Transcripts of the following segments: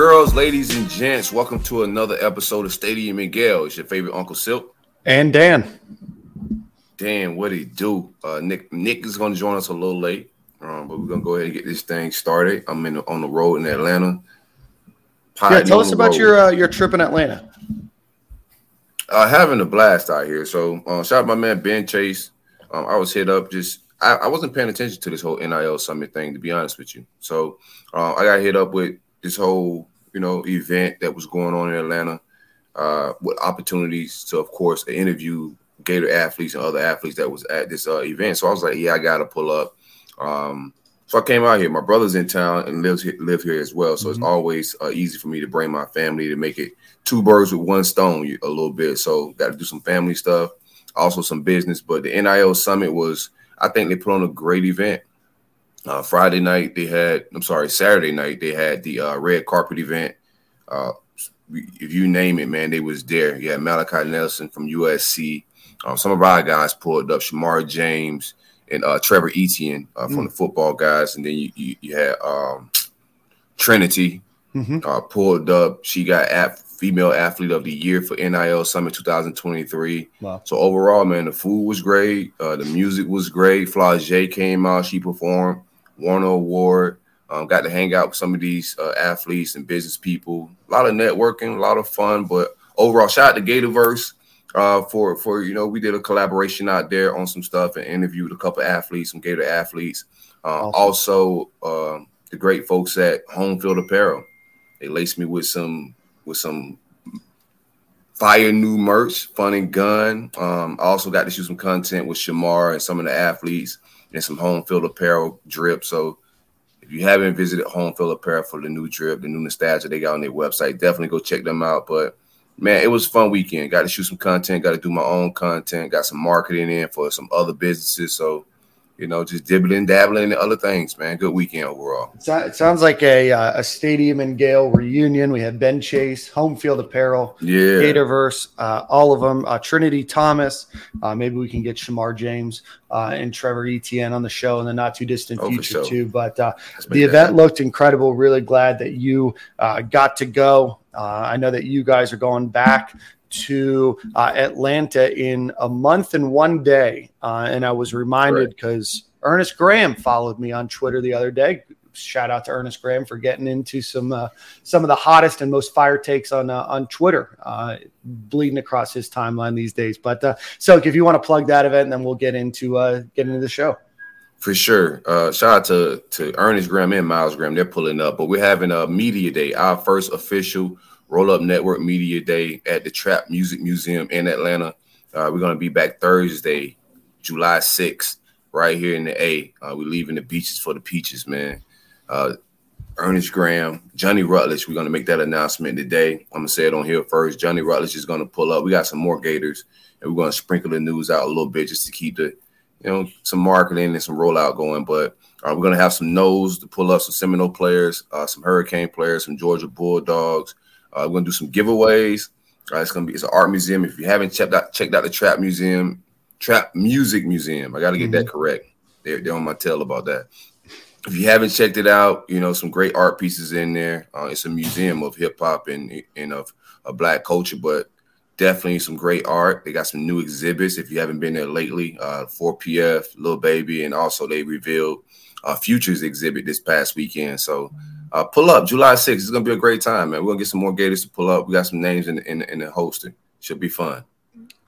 girls, ladies and gents, welcome to another episode of Stadium and Gale. It's your favorite Uncle Silk. And Dan. Dan, what he do? Uh, Nick Nick is going to join us a little late, um, but we're going to go ahead and get this thing started. I'm in on the road in Atlanta. Yeah, tell us about your uh, your trip in Atlanta. Uh, having a blast out here. So uh, shout out my man Ben Chase. Um, I was hit up just I, I, wasn't paying attention to this whole NIL summit thing, to be honest with you. So uh, I got hit up with this whole you know event that was going on in Atlanta uh, with opportunities to, of course, interview Gator athletes and other athletes that was at this uh, event. So I was like, yeah, I got to pull up. Um, so I came out here. My brother's in town and lives here, live here as well. So mm-hmm. it's always uh, easy for me to bring my family to make it two birds with one stone a little bit. So got to do some family stuff, also some business. But the NIL summit was, I think they put on a great event. Uh, Friday night they had, I'm sorry, Saturday night they had the uh, red carpet event. Uh, if you name it, man, they was there. You had Malachi Nelson from USC. Um, some of our guys pulled up, Shamar James and uh, Trevor Etienne uh, from mm. the football guys, and then you you, you had um, Trinity mm-hmm. Uh, pulled up. She got at female athlete of the year for NIL Summit 2023. Wow. So overall, man, the food was great. the music was great. Flau'jae came out. She performed. Warner Award. Um, got to hang out with some of these uh, athletes and business people. A lot of networking, a lot of fun. But overall, shout out to Gatorverse uh, for for you know we did a collaboration out there on some stuff and interviewed a couple athletes, some Gator athletes. Uh, awesome. Also, uh, the great folks at Home Field Apparel. They laced me with some with some fire new merch, fun and gun. Um, I also got to shoot some content with Shamar and some of the athletes and some home field apparel drip. So if you haven't visited home field apparel for the new drip, the new nostalgia they got on their website, definitely go check them out. But man, it was fun weekend. Got to shoot some content, got to do my own content, got some marketing in for some other businesses. So you know, just dibbling, dabbling and other things, man. Good weekend overall. It sounds like a uh, a stadium and Gale reunion. We had Ben Chase, Home Field Apparel, yeah, Gatorverse, uh, all of them. Uh, Trinity Thomas. Uh, maybe we can get Shamar James uh, and Trevor Etienne on the show in the not too distant oh, future sure. too. But uh, the event looked incredible. Really glad that you got to go. I know that you guys are going back to uh, Atlanta in a month and one day. Uh, and I was reminded because right. Ernest Graham followed me on Twitter the other day. Shout out to Ernest Graham for getting into some uh, some of the hottest and most fire takes on uh, on Twitter, uh, bleeding across his timeline these days. But uh, so if you want to plug that event, then we'll get into get into the show. For sure. Uh, shout out to to Ernest Graham and Miles Graham. They're pulling up, but we're having a media day, our first official Roll Up Network Media Day at the Trap Music Museum in Atlanta. Uh, we're going to be back Thursday, July 6th, right here in the A. Uh, we're leaving the beaches for the peaches, man. Uh, Ernest Graham, Johnny Rutledge. We're going to make that announcement today. I'm going to say it on here first. Johnny Rutledge is going to pull up. We got some more Gators, and we're going to sprinkle the news out a little bit just to keep the, you know, some marketing and some rollout going. But uh, we're going to have some nose to pull up some Seminole players, uh, some Hurricane players, some Georgia Bulldogs, uh, we're gonna do some giveaways. Uh, it's gonna be it's an art museum. If you haven't checked out checked out the Trap Museum, Trap Music Museum, I got to get mm-hmm. that correct. They're, they're on my tail about that. If you haven't checked it out, you know some great art pieces in there. Uh, it's a museum of hip hop and and of, of black culture, but definitely some great art. They got some new exhibits. If you haven't been there lately, uh, 4PF, Little Baby, and also they revealed a Futures exhibit this past weekend. So uh, pull up July 6th. It's gonna be a great time, man. We're gonna get some more Gators to pull up. We got some names in in, in the hosting. Should be fun.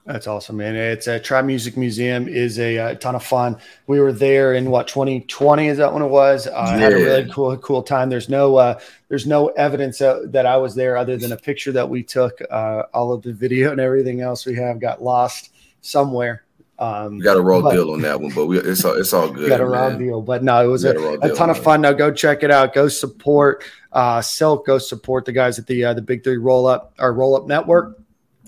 That's awesome, man. It's a Trap Music Museum is a, a, ton of fun. We were there in what 2020 is that when it was? Uh, yeah. I had a really cool cool time. There's no uh, there's no evidence that I was there other than a picture that we took. Uh, all of the video and everything else we have got lost somewhere Um, we got a raw but, deal on that one, but we, it's all it's all good. Got a raw deal, but no, it was a, a, a ton of fun. Now go check it out. Go support uh, Silk. Go support the guys at the uh, the Big Three Roll Up our Roll Up Network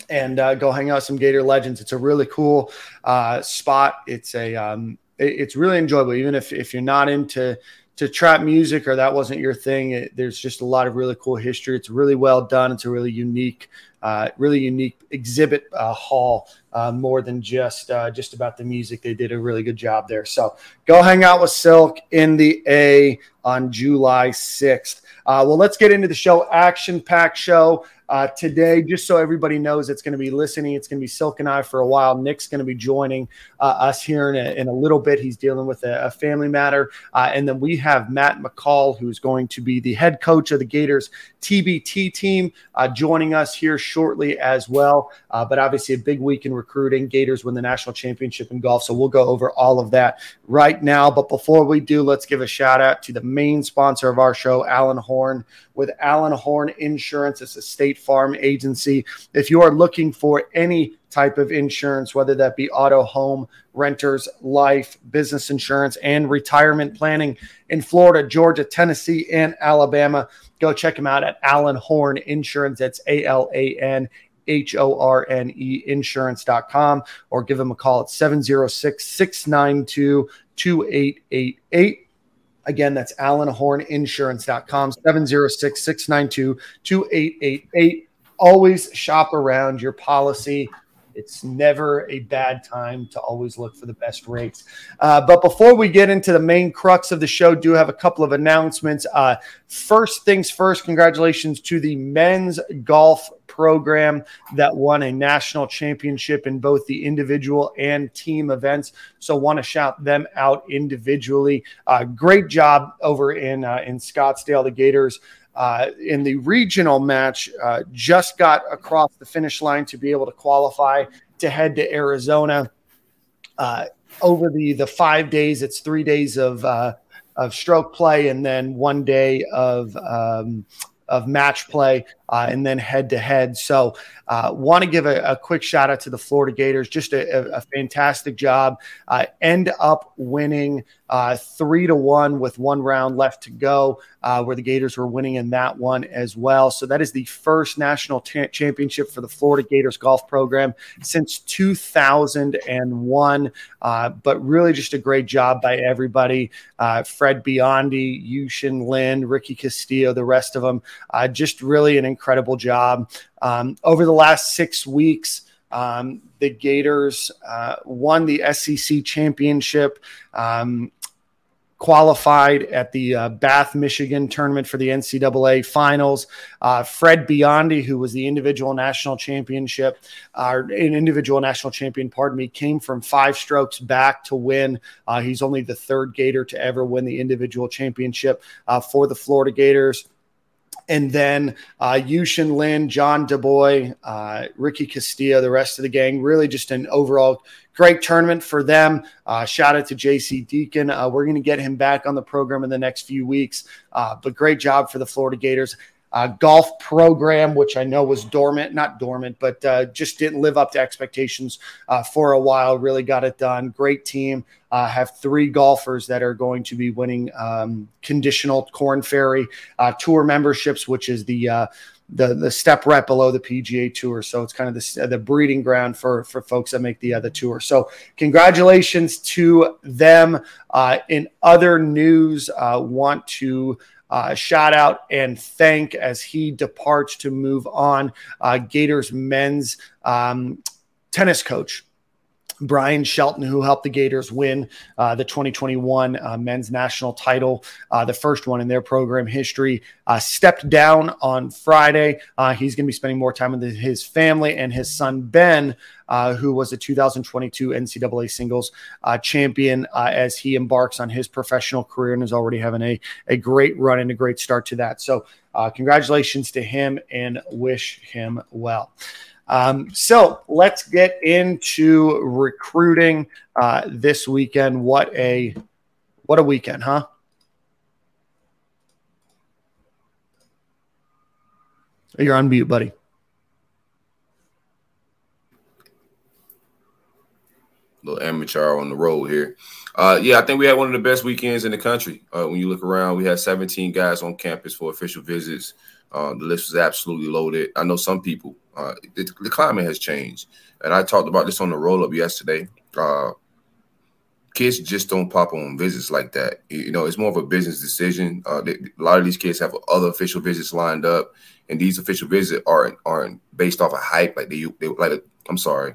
and uh, go hang out with some Gator legends. It's a really cool uh, spot. It's a um, it, it's really enjoyable, even if if you're not into to trap music or that wasn't your thing. It, there's just a lot of really cool history. It's really well done. It's a really unique, uh, really unique exhibit uh, hall. Uh, more than just uh, just about the music, they did a really good job there. So go hang out with Silk in the A on July 6th. Uh, well, let's get into the show. Action packed show. Uh, today, just so everybody knows, it's going to be listening. It's going to be Silk and I for a while. Nick's going to be joining uh, us here in a, in a, little bit. He's dealing with a, a family matter. Uh, and then we have Matt McCall, who's going to be the head coach of the Gators TBT team, uh, joining us here shortly as well. Uh, but obviously, a big week in recruiting. Gators win the national championship in golf. So we'll go over all of that right now. But before we do, let's give a shout out to the main sponsor of our show, Alan Horne with Alan Horne Insurance. It's a state farm agency. If you are looking for any type of insurance, whether that be auto, home, renters, life, business insurance, and retirement planning in Florida, Georgia, Tennessee, and Alabama, go check them out at Alan Horne Insurance. That's A L A N H O R N E insurance.com or give them a call at 706 692 2888. Again, that's alanhorneinsurance.com, 706 692 2888. Always shop around your policy. It's never a bad time to always look for the best rates. Uh, but before we get into the main crux of the show, do have a couple of announcements. Uh, first things first, congratulations to the men's golf program that won a national championship in both the individual and team events. So, want to shout them out individually. Uh, great job over in uh, in Scottsdale. The Gators uh, in the regional match uh, just got across the finish line to be able to qualify to head to Arizona. Uh, over the the five days, it's three days of uh, of stroke play and then one day of um, of match play uh, and then head to head. So, uh, want to give a, a, quick shout out to the Florida Gators. Just a, a fantastic job. Uh, end up winning uh, three to one with one round left to go, uh, where the Gators were winning in that one as well. So, that is the first national t- championship for the Florida Gators golf program since 2001. Uh, but really, just a great job by everybody Fred Biondi, Yuxin Lin, Ricky Castillo, the rest of them. just really an incredible job. Um, over the last six weeks, um, the Gators uh, won the SEC championship. Um, qualified at the uh, Bath, Michigan tournament for the NCAA finals. Uh, Fred Biondi, who was the individual national championship, uh, an individual national champion, pardon me, came from five strokes back to win. Uh, he's only the third Gator to ever win the individual championship uh, for the Florida Gators and then uh, Yuxin Lin, John DeBoy, uh, Ricky Castillo, the rest of the gang. Really, just an overall great tournament for them. Uh, shout out to JC Deacon. Uh, we're going to get him back on the program in the next few weeks. Uh, but great job for the Florida Gators uh, golf program, which I know was dormant, not dormant, but uh, just didn't live up to expectations uh, for a while. Really got it done. Great team. Uh, have three golfers that are going to be winning um, conditional Korn Ferry uh, Tour memberships, which is the uh, the the step right below the PGA Tour. So it's kind of the, the breeding ground for for folks that make the other tour. So congratulations to them. Uh, in other news, uh, want to uh, shout out and thank as he departs to move on. Uh, Gators men's um, tennis coach. Bryan Shelton, who helped the Gators win uh, the 2021 uh, men's national title, uh, the first one in their program history, uh, stepped down on Friday. Uh, he's going to be spending more time with his family and his son, Ben, uh, who was a 2022 NCAA singles champion as he embarks on his professional career and is already having a, a great run and a great start to that. So, congratulations to him and wish him well. Um, so let's get into recruiting uh, this weekend. What a what a weekend, huh? You're on mute, buddy. little Wilshire on the road here. Uh, yeah, I think we had one of the best weekends in the country. Uh, when you look around, we had 17 guys on campus for official visits. Uh, the list was absolutely loaded. I know some people. Uh, it, the climate has changed, and I talked about this on the roll up yesterday. Uh, kids just don't pop on visits like that. You know, it's more of a business decision. Uh, they, a lot of these kids have other official visits lined up, and these official visits aren't aren't based off of hype like they, they like. I'm sorry,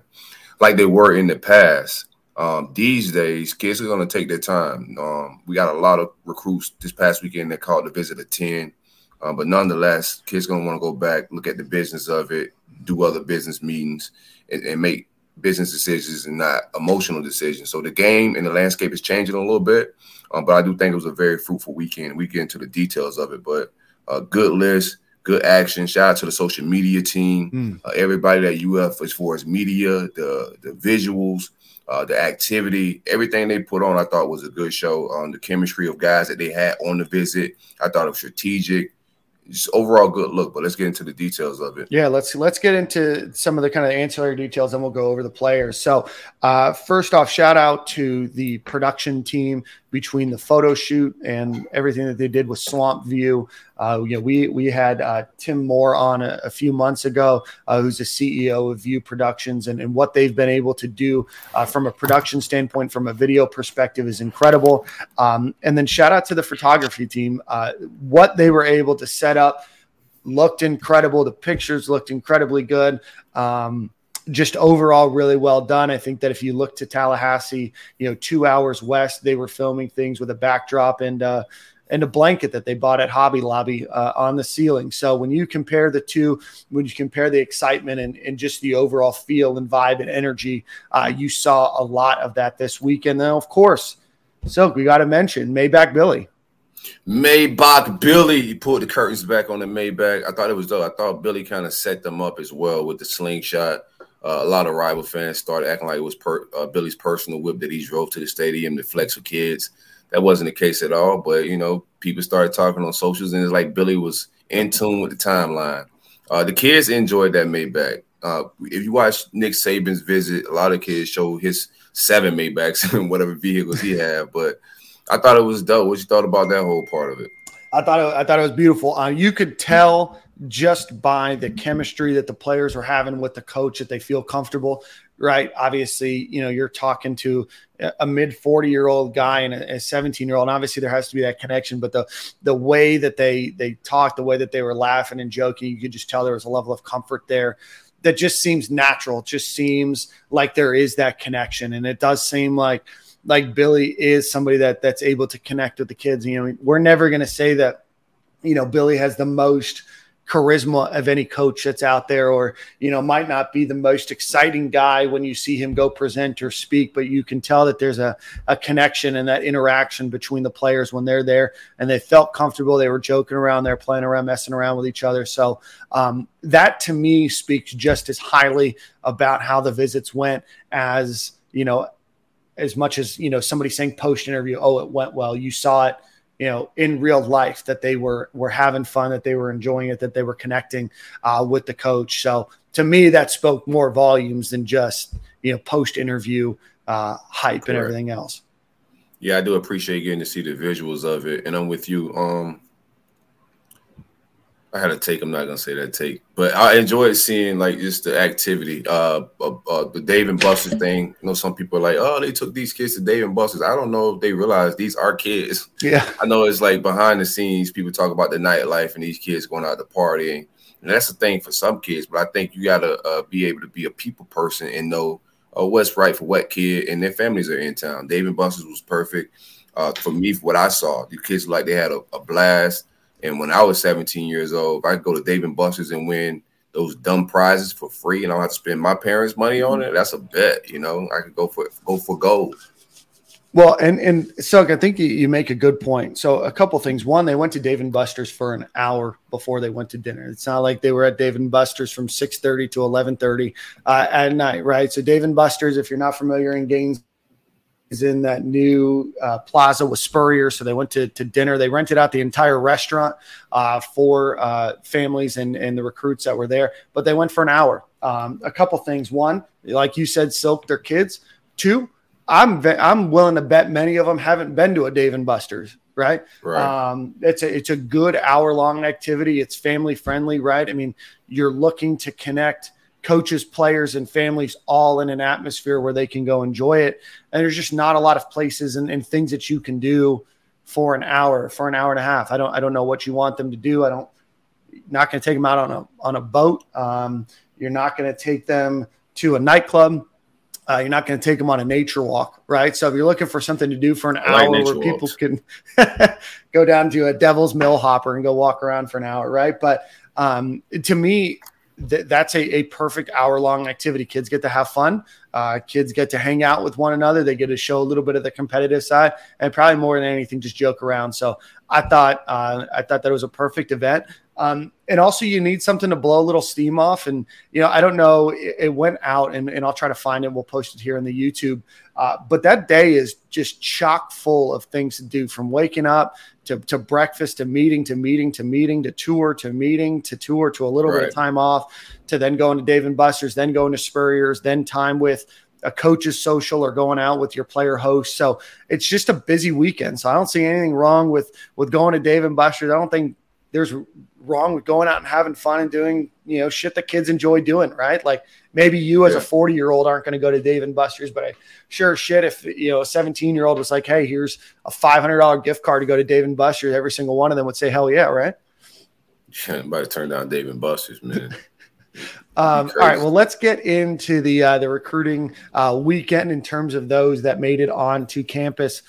like they were in the past. Um, these days, kids are going to take their time. Um, we got a lot of recruits this past weekend that called to visit a 10. Uh, but nonetheless, kids going to want to go back, look at the business of it, do other business meetings, and, and, make business decisions and not emotional decisions. So the game and the landscape is changing a little bit. Um, but I do think it was a very fruitful weekend. We get into the details of it, but a good list, good action. Shout out to the social media team, mm. uh, everybody at UF as far as media, the the visuals, uh, the activity, everything they put on. I thought was a good show. On um, the chemistry of guys that they had on the visit, I thought it was strategic just overall good look. But let's get into the details of it. Yeah, let's let's get into some of the kind of ancillary details, and we'll go over the players. So, uh, first off, shout out to the production team between the photo shoot and everything that they did with Swamp View. Uh, you know, we we had uh, Tim Moore on a, a few months ago, uh, who's the CEO of View Productions, and, and what they've been able to do uh, from a production standpoint, from a video perspective, is incredible. Um, and then shout out to the photography team, uh, what they were able to set up looked incredible. The pictures looked incredibly good. Um, just overall really well done. I think that if you look to Tallahassee, you know, two hours west, they were filming things with a backdrop and uh, and a blanket that they bought at Hobby Lobby uh, on the ceiling. So when you compare the two, when you compare the excitement and, and just the overall feel and vibe and energy, uh, you saw a lot of that this weekend. Now, of course, Silk, we got to mention Maybach Billy. Maybach Billy, he pulled the curtains back on the Maybach. I thought it was dope. I thought Billy kind of set them up as well with the slingshot. Uh, a lot of rival fans started acting like it was per, uh, Billy's personal whip that he drove to the stadium to flex with kids. That wasn't the case at all. But you know, people started talking on socials, and it's like Billy was in tune with the timeline. Uh, the kids enjoyed that Maybach. Uh, if you watch Nick Saban's visit, a lot of kids show his seven Maybachs and whatever vehicles he had. But I thought it was dope. What you thought about that whole part of it? I thought it, I thought it was beautiful. Uh, you could tell just by the chemistry that the players are having with the coach that they feel comfortable right? Obviously you know you're talking to a mid 40 year old guy and a 17 year old and obviously there has to be that connection but the the way that they they talked the way that they were laughing and joking you could just tell there was a level of comfort there. That just seems natural it just seems like there is that connection and it does seem like like billy is somebody that that's able to connect with the kids you know we're never going to say that you know billy has the most charisma of any coach that's out there, or, you know, might not be the most exciting guy when you see him go present or speak, but you can tell that there's a, a connection and that interaction between the players when they're there and they felt comfortable. They were joking around, they're playing around, messing around with each other. So um, that to me speaks just as highly about how the visits went as, you know, as much as, you know, somebody saying post interview, oh, it went well. You saw it you know in real life that they were were having fun that they were enjoying it that they were connecting uh, with the coach so to me that spoke more volumes than just you know post interview uh, hype Correct. and everything else yeah i do appreciate getting to see the visuals of it and i'm with you um I had a take. I'm not gonna say that take, but I enjoyed seeing like just the activity. Uh, uh, uh, the Dave and Buster's thing. You know, some people are like, "Oh, they took these kids to Dave and Buster's." I don't know if they realize these are kids. Yeah, I know it's like behind the scenes. People talk about the nightlife and these kids going out to party, and that's the thing for some kids. But I think you gotta uh, be able to be a people person and know uh, what's right for what kid and their families are in town. Dave and Buster's was perfect uh, for me. For what I saw, the kids like they had a, a blast and when I was 17 years old, I could go to Dave and Buster's and win those dumb prizes for free, and I don't have to spend my parents' money on it, that's a bet. You know, I could go for go for gold. Well, and and so I think you, make a good point. So a couple things. One, they went to Dave and Buster's for an hour before they went to dinner. It's not like they were at Dave and Buster's from 6:30 to 11:30 uh, at night, right? So Dave and Buster's, if you're not familiar in Gainesville is in that new uh, plaza with Spurrier. So they went to, to dinner. They rented out the entire restaurant uh, for uh, families and, and the recruits that were there, but they went for an hour. Um, a couple things. One, like you said, Silk, their kids. Two, I'm I'm willing to bet many of them haven't been to a Dave and Buster's, right? Right. Um, it's a it's a good hour long activity. It's family friendly, right? I mean, you're looking to connect coaches, players, and families all in an atmosphere where they can go enjoy it. And there's just not a lot of places and, and things that you can do for an hour, for an hour and a half. I don't I don't know what you want them to do. I don't not going to take them out on a on a boat. Um, you're not going to take them to a nightclub. Uh, you're not going to take them on a nature walk, right? So if you're looking for something to do for an hour where walks. people can go down to a Devil's Millhopper and go walk around for an hour, right? But um, to me, th- that's a, a perfect hour long activity. Kids get to have fun. Uh, kids get to hang out with one another. They get to show a little bit of the competitive side, and probably more than anything, just joke around. So I thought uh, I thought that was a perfect event. Um, and also, you need something to blow a little steam off. And, you know, I don't know, it, it went out and, and, I'll try to find it. We'll post it here in the YouTube. Uh, but that day is just chock full of things to do from waking up to, to breakfast to meeting to meeting to meeting to tour to meeting to tour to a little right. bit of time off to then going to Dave and Buster's, then going to Spurrier's, then time with a coach's social or going out with your player host. So it's just a busy weekend. So I don't see anything wrong with with going to Dave and Buster's. I don't think there's wrong with going out and having fun and doing you know shit that kids enjoy doing right? Like maybe you as yeah. a 40 year old aren't going to go to dave and buster's but i sure shit if you know a 17 year old was like hey here's a $500 gift card to go to dave and buster's every single one of them would say hell yeah right? To turn down dave and buster's man. Um, all right well let's get into the uh, the recruiting uh, weekend in terms of those that made it on to campus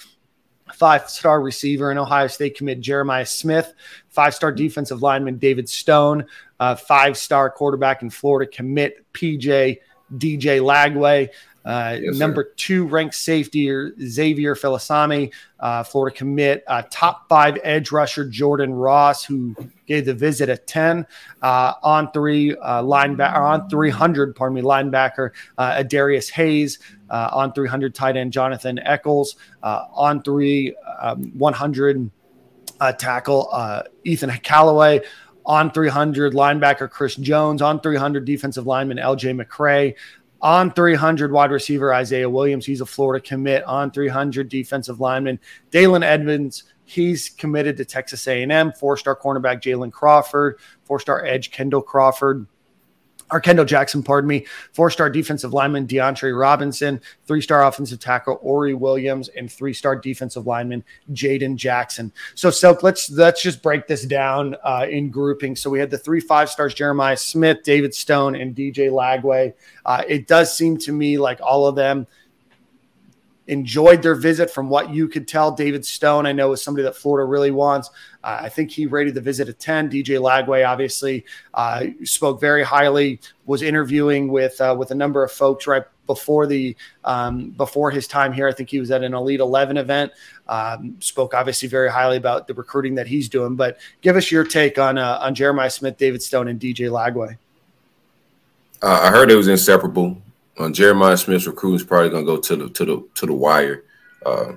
five star receiver in Ohio State commit Jeremiah Smith, five star defensive lineman David Stone, uh, five star quarterback in Florida commit PJ DJ Lagway. Uh, yes, number sir. two ranked safety Xavier Filsaime, uh, Florida commit. Uh, top five edge rusher Jordan Ross, who gave the visit a 10. Uh, on three uh, linebacker, on 300, pardon me, linebacker uh, Adarius Hayes. on 300, tight end Jonathan Eccles. on three, um, 100 tackle Ethan Callaway on 300 linebacker Kris Jones, on 300 defensive lineman LJ McCray, on 300 wide receiver Isaiah Williams. He's a Florida commit. On 300 defensive lineman Dalen Edmonds. He's committed to Texas A&M. Four-star cornerback Jalen Crawford. Four-star edge Kendall Crawford or Kendall Jackson, pardon me, four-star defensive lineman DeAndre Robinson, three-star offensive tackle Ori Williams, and three-star defensive lineman Jaden Jackson. So, Silk, let's let's just break this down uh, in grouping. So we had the three five stars: Jeremiah Smith, David Stone, and DJ Lagway. Uh, it does seem to me like all of them enjoyed their visit from what you could tell. David Stone, I know, is somebody that Florida really wants. Uh, I think he rated the visit a 10. DJ Lagway obviously uh, spoke very highly, was interviewing with uh, with a number of folks right before the um, before his time here. I think he was at an Elite 11 event. Um, spoke obviously very highly about the recruiting that he's doing. But give us your take on uh, on Jeremiah Smith, David Stone, and DJ Lagway. Uh, I heard it was inseparable on Jeremiah Smith's recruiting is probably to go to the to the to the wire. Uh,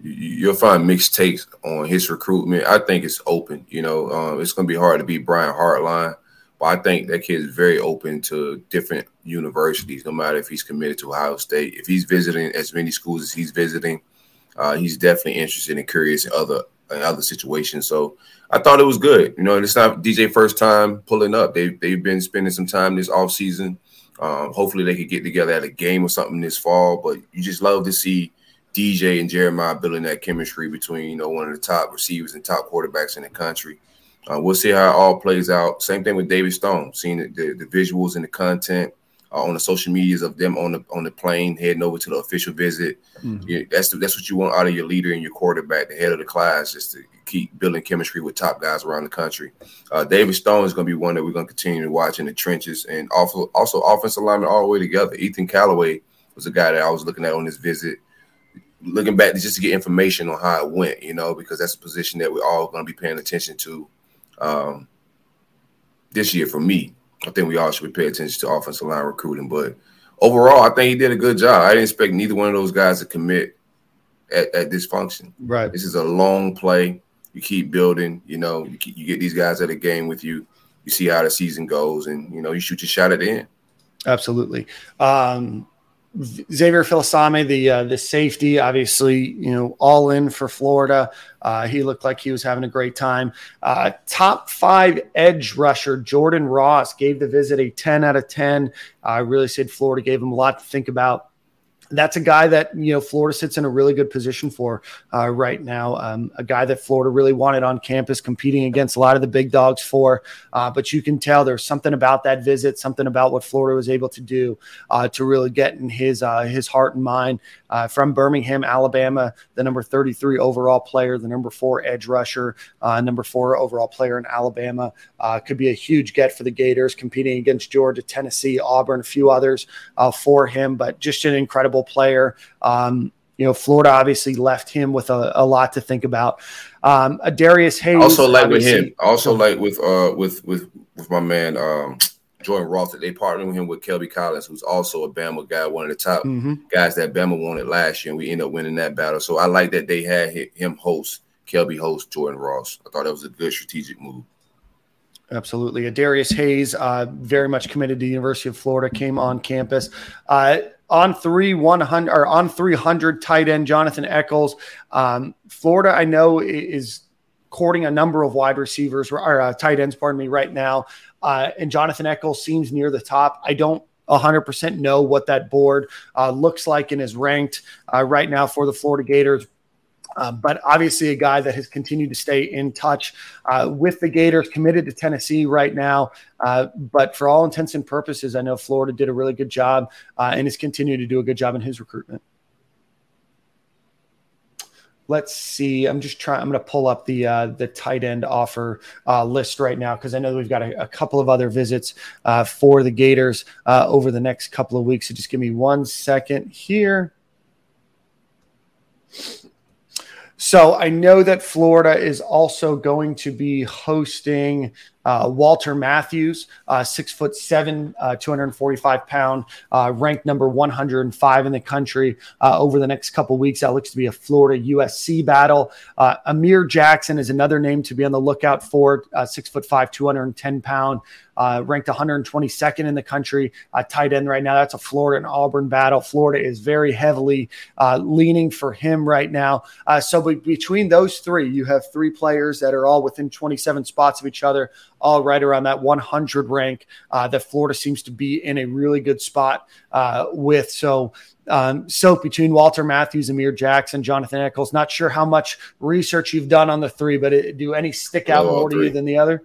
you, will find mixed takes on his recruitment. I think it's open. You know, um, it's to be hard to beat Brian Hartline, but I think that kid is very open to different universities. No matter if he's committed to Ohio State, if he's visiting as many schools as he's visiting, uh, he's definitely interested and curious in other in other situations. So I thought it was good. You know, it's not DJ first time pulling up. They they've been spending some time this off season um, hopefully, they could get together at a game or something this fall. But you just love to see DJ and Jeremiah building that chemistry between you know one of the top receivers and top quarterbacks in the country. Uh, we'll see how it all plays out. Same thing with David Stone, seeing the, the, the visuals and the content uh, on the social medias of them on the on the plane heading over to the official visit. Mm-hmm. Yeah, that's the, that's what you want out of your leader and your quarterback, the head of the class, just to keep building chemistry with top guys around the country. Uh, David Stone is going to be one that we're going to continue to watch in the trenches, and also also offensive lineman all the way together. Ethan Callaway was a guy that I was looking at on this visit. Looking back just to get information on how it went, you know, because that's a position that we're all going to be paying attention to um, this year for me. I think we all should pay attention to offensive line recruiting. But overall, I think he did a good job. I didn't expect neither one of those guys to commit at, at this function. Right. This is a long play. You keep building. You know, you, keep, you get these guys at a game with you. You see how the season goes, and you know you shoot your shot at the end. Absolutely. Um, Xavier Filsaime, the uh, the safety, obviously, you know, all in for Florida. Uh, he looked like he was having a great time. Uh, top five edge rusher Jordan Ross gave the visit a ten out of ten. I really said Florida gave him a lot to think about that's a guy that you know Florida sits in a really good position for uh, right now. Um, a guy that Florida really wanted on campus, competing against a lot of the big dogs for. Uh, but you can tell there's something about that visit, something about what Florida was able to do uh, to really get in his uh, his heart and mind. Uh, from Birmingham, Alabama, the number 33 overall player, the number four edge rusher, uh, number four overall player in Alabama, could be a huge get for the Gators, competing against Georgia, Tennessee, Auburn, a few others for him. But just an incredible player. Um, you know, Florida obviously left him with a, a lot to think about. Um, Darius Hayes, also like with him, also like with uh with with with my man um Jordan Ross, that they partnered with him with Kelby Collins, who's also a Bama guy, one of the top mm-hmm. guys that Bama wanted last year, and we ended up winning that battle. So I like that they had him host Kelby host Jordan Ross. I thought that was a good strategic move. Absolutely. Darius Hayes, uh, very much committed to the University of Florida, came on campus. Uh, on three 100 or on 300 tight end Jonathan Eccles. Um, Florida, I know, is courting a number of wide receivers or uh, tight ends, pardon me, right now. Uh, and Jonathan Eccles seems near the top. I don't 100% know what that board uh, looks like and is ranked uh, right now for the Florida Gators. Uh, but obviously, a guy that has continued to stay in touch uh, with the Gators, committed to Tennessee right now. Uh, but for all intents and purposes, I know Florida did a really good job uh, and has continued to do a good job in his recruitment. Let's see. I'm just trying. I'm going to pull up the uh, the tight end offer uh, list right now because I know we've got a, a, couple of other visits uh, for the Gators uh, over the next couple of weeks. So just give me one second here. So I know that Florida is also going to be hosting uh, Walter Matthews, uh, six foot seven, uh, 245 pound, uh, ranked number 105 in the country uh, over the next couple weeks. That looks to be a Florida USC battle. Uh, Amir Jackson is another name to be on the lookout for, six foot five, 210 pound uh, ranked 122nd in the country, uh, tight end right now. That's a Florida and Auburn battle. Florida is very heavily uh, leaning for him right now. So be- between those three, you have three players that are all within 27 spots of each other, all right around that 100 rank uh, that Florida seems to be in a really good spot uh, with. So um, so between Walter Matthews, Amir Jackson, Jonathan Eccles, not sure how much research you've done on the three, but it, do any stick out more to you than the other?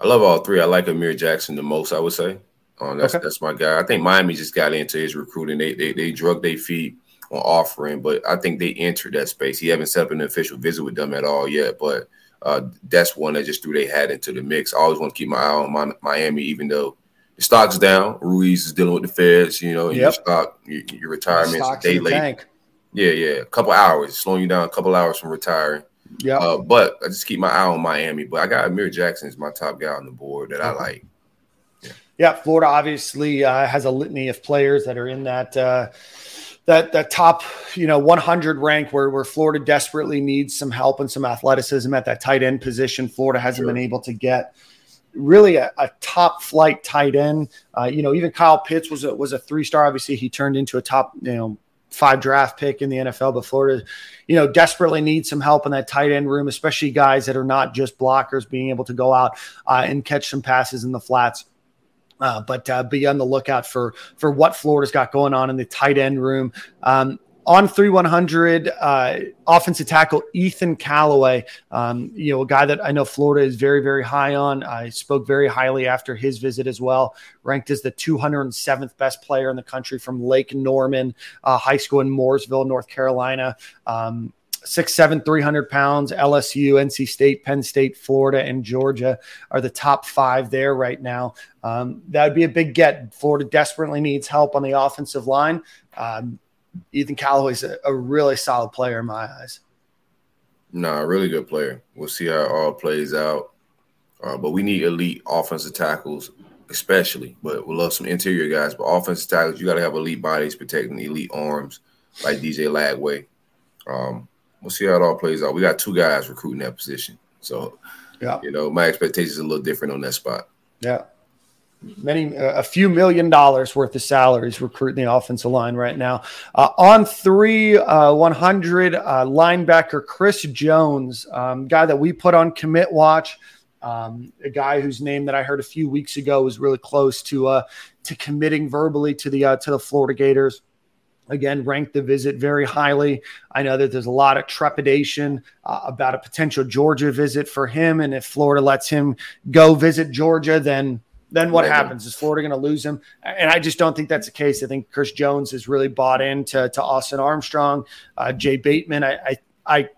I love all three. I like Amir Jackson the most. I would say. Um, that's okay. that's my guy. I think Miami just got into his recruiting. They they they drug their feet on offering, but I think they entered that space. He haven't set up an official visit with them at all yet, but uh, that's one that just threw their hat into the mix. I always want to keep my eye on my, Miami, even though the stock's down. Ruiz is dealing with the feds, you know, yep. your stock, your, your retirement is day late. Tank. Yeah, yeah, a couple hours, slowing you down a couple hours from retiring. Yeah. Uh, but I just keep my eye on Miami. But I got Amir Jackson as my top guy on the board that I like. Yeah, yeah Florida obviously uh, has a litany of players that are in that uh, that that top you know 100 rank where where Florida desperately needs some help and some athleticism at that tight end position. Florida hasn't sure. been able to get really a, a, top flight tight end. Uh, you know, even Kyle Pitts was a was a three star. Obviously, he turned into a top you know five draft pick in the NFL, but Florida, you know, desperately needs some help in that tight end room, especially guys that are not just blockers, being able to go out uh, and catch some passes in the flats. Uh, but uh, be on the lookout for for what Florida's got going on in the tight end room. Um, on 3 100 uh, offensive tackle Ethan Callaway, um, you know, a guy that I know Florida is very, very high on. I spoke very highly after his visit as well, ranked as the 207th best player in the country from Lake Norman uh, High School in Mooresville, North Carolina. Um, six seven, 300 pounds. LSU, NC State, Penn State, Florida, and Georgia are the top five there right now. Um, that would be a big get. Florida desperately needs help on the offensive line. Um, Ethan Callaway's a, a really solid player in my eyes. No, nah, really good player. We'll see how it all plays out. Uh, but we need elite offensive tackles, especially. But we love some interior guys. But offensive tackles, you got to have elite bodies protecting elite arms, like DJ Lagway. Um, we'll see how it all plays out. We got two guys recruiting that position, so yeah, you know my expectations are a little different on that spot. Yeah. many uh, a few million dollars worth of salaries recruiting the offensive line right now. Uh, on three, uh, 100 uh, linebacker Kris Jones, um, guy that we put on commit watch. Um, a guy whose name that I heard a few weeks ago was really close to uh, to committing verbally to the uh, to the Florida Gators. Again, ranked the visit very highly. I know that there's a lot of trepidation uh, about a potential Georgia visit for him, and if Florida lets him go visit Georgia, then then what happens? Is Florida going to lose him? And I just don't think that's the case. I think Kris Jones has really bought into to Austin Armstrong, uh, Jay Bateman. I, I I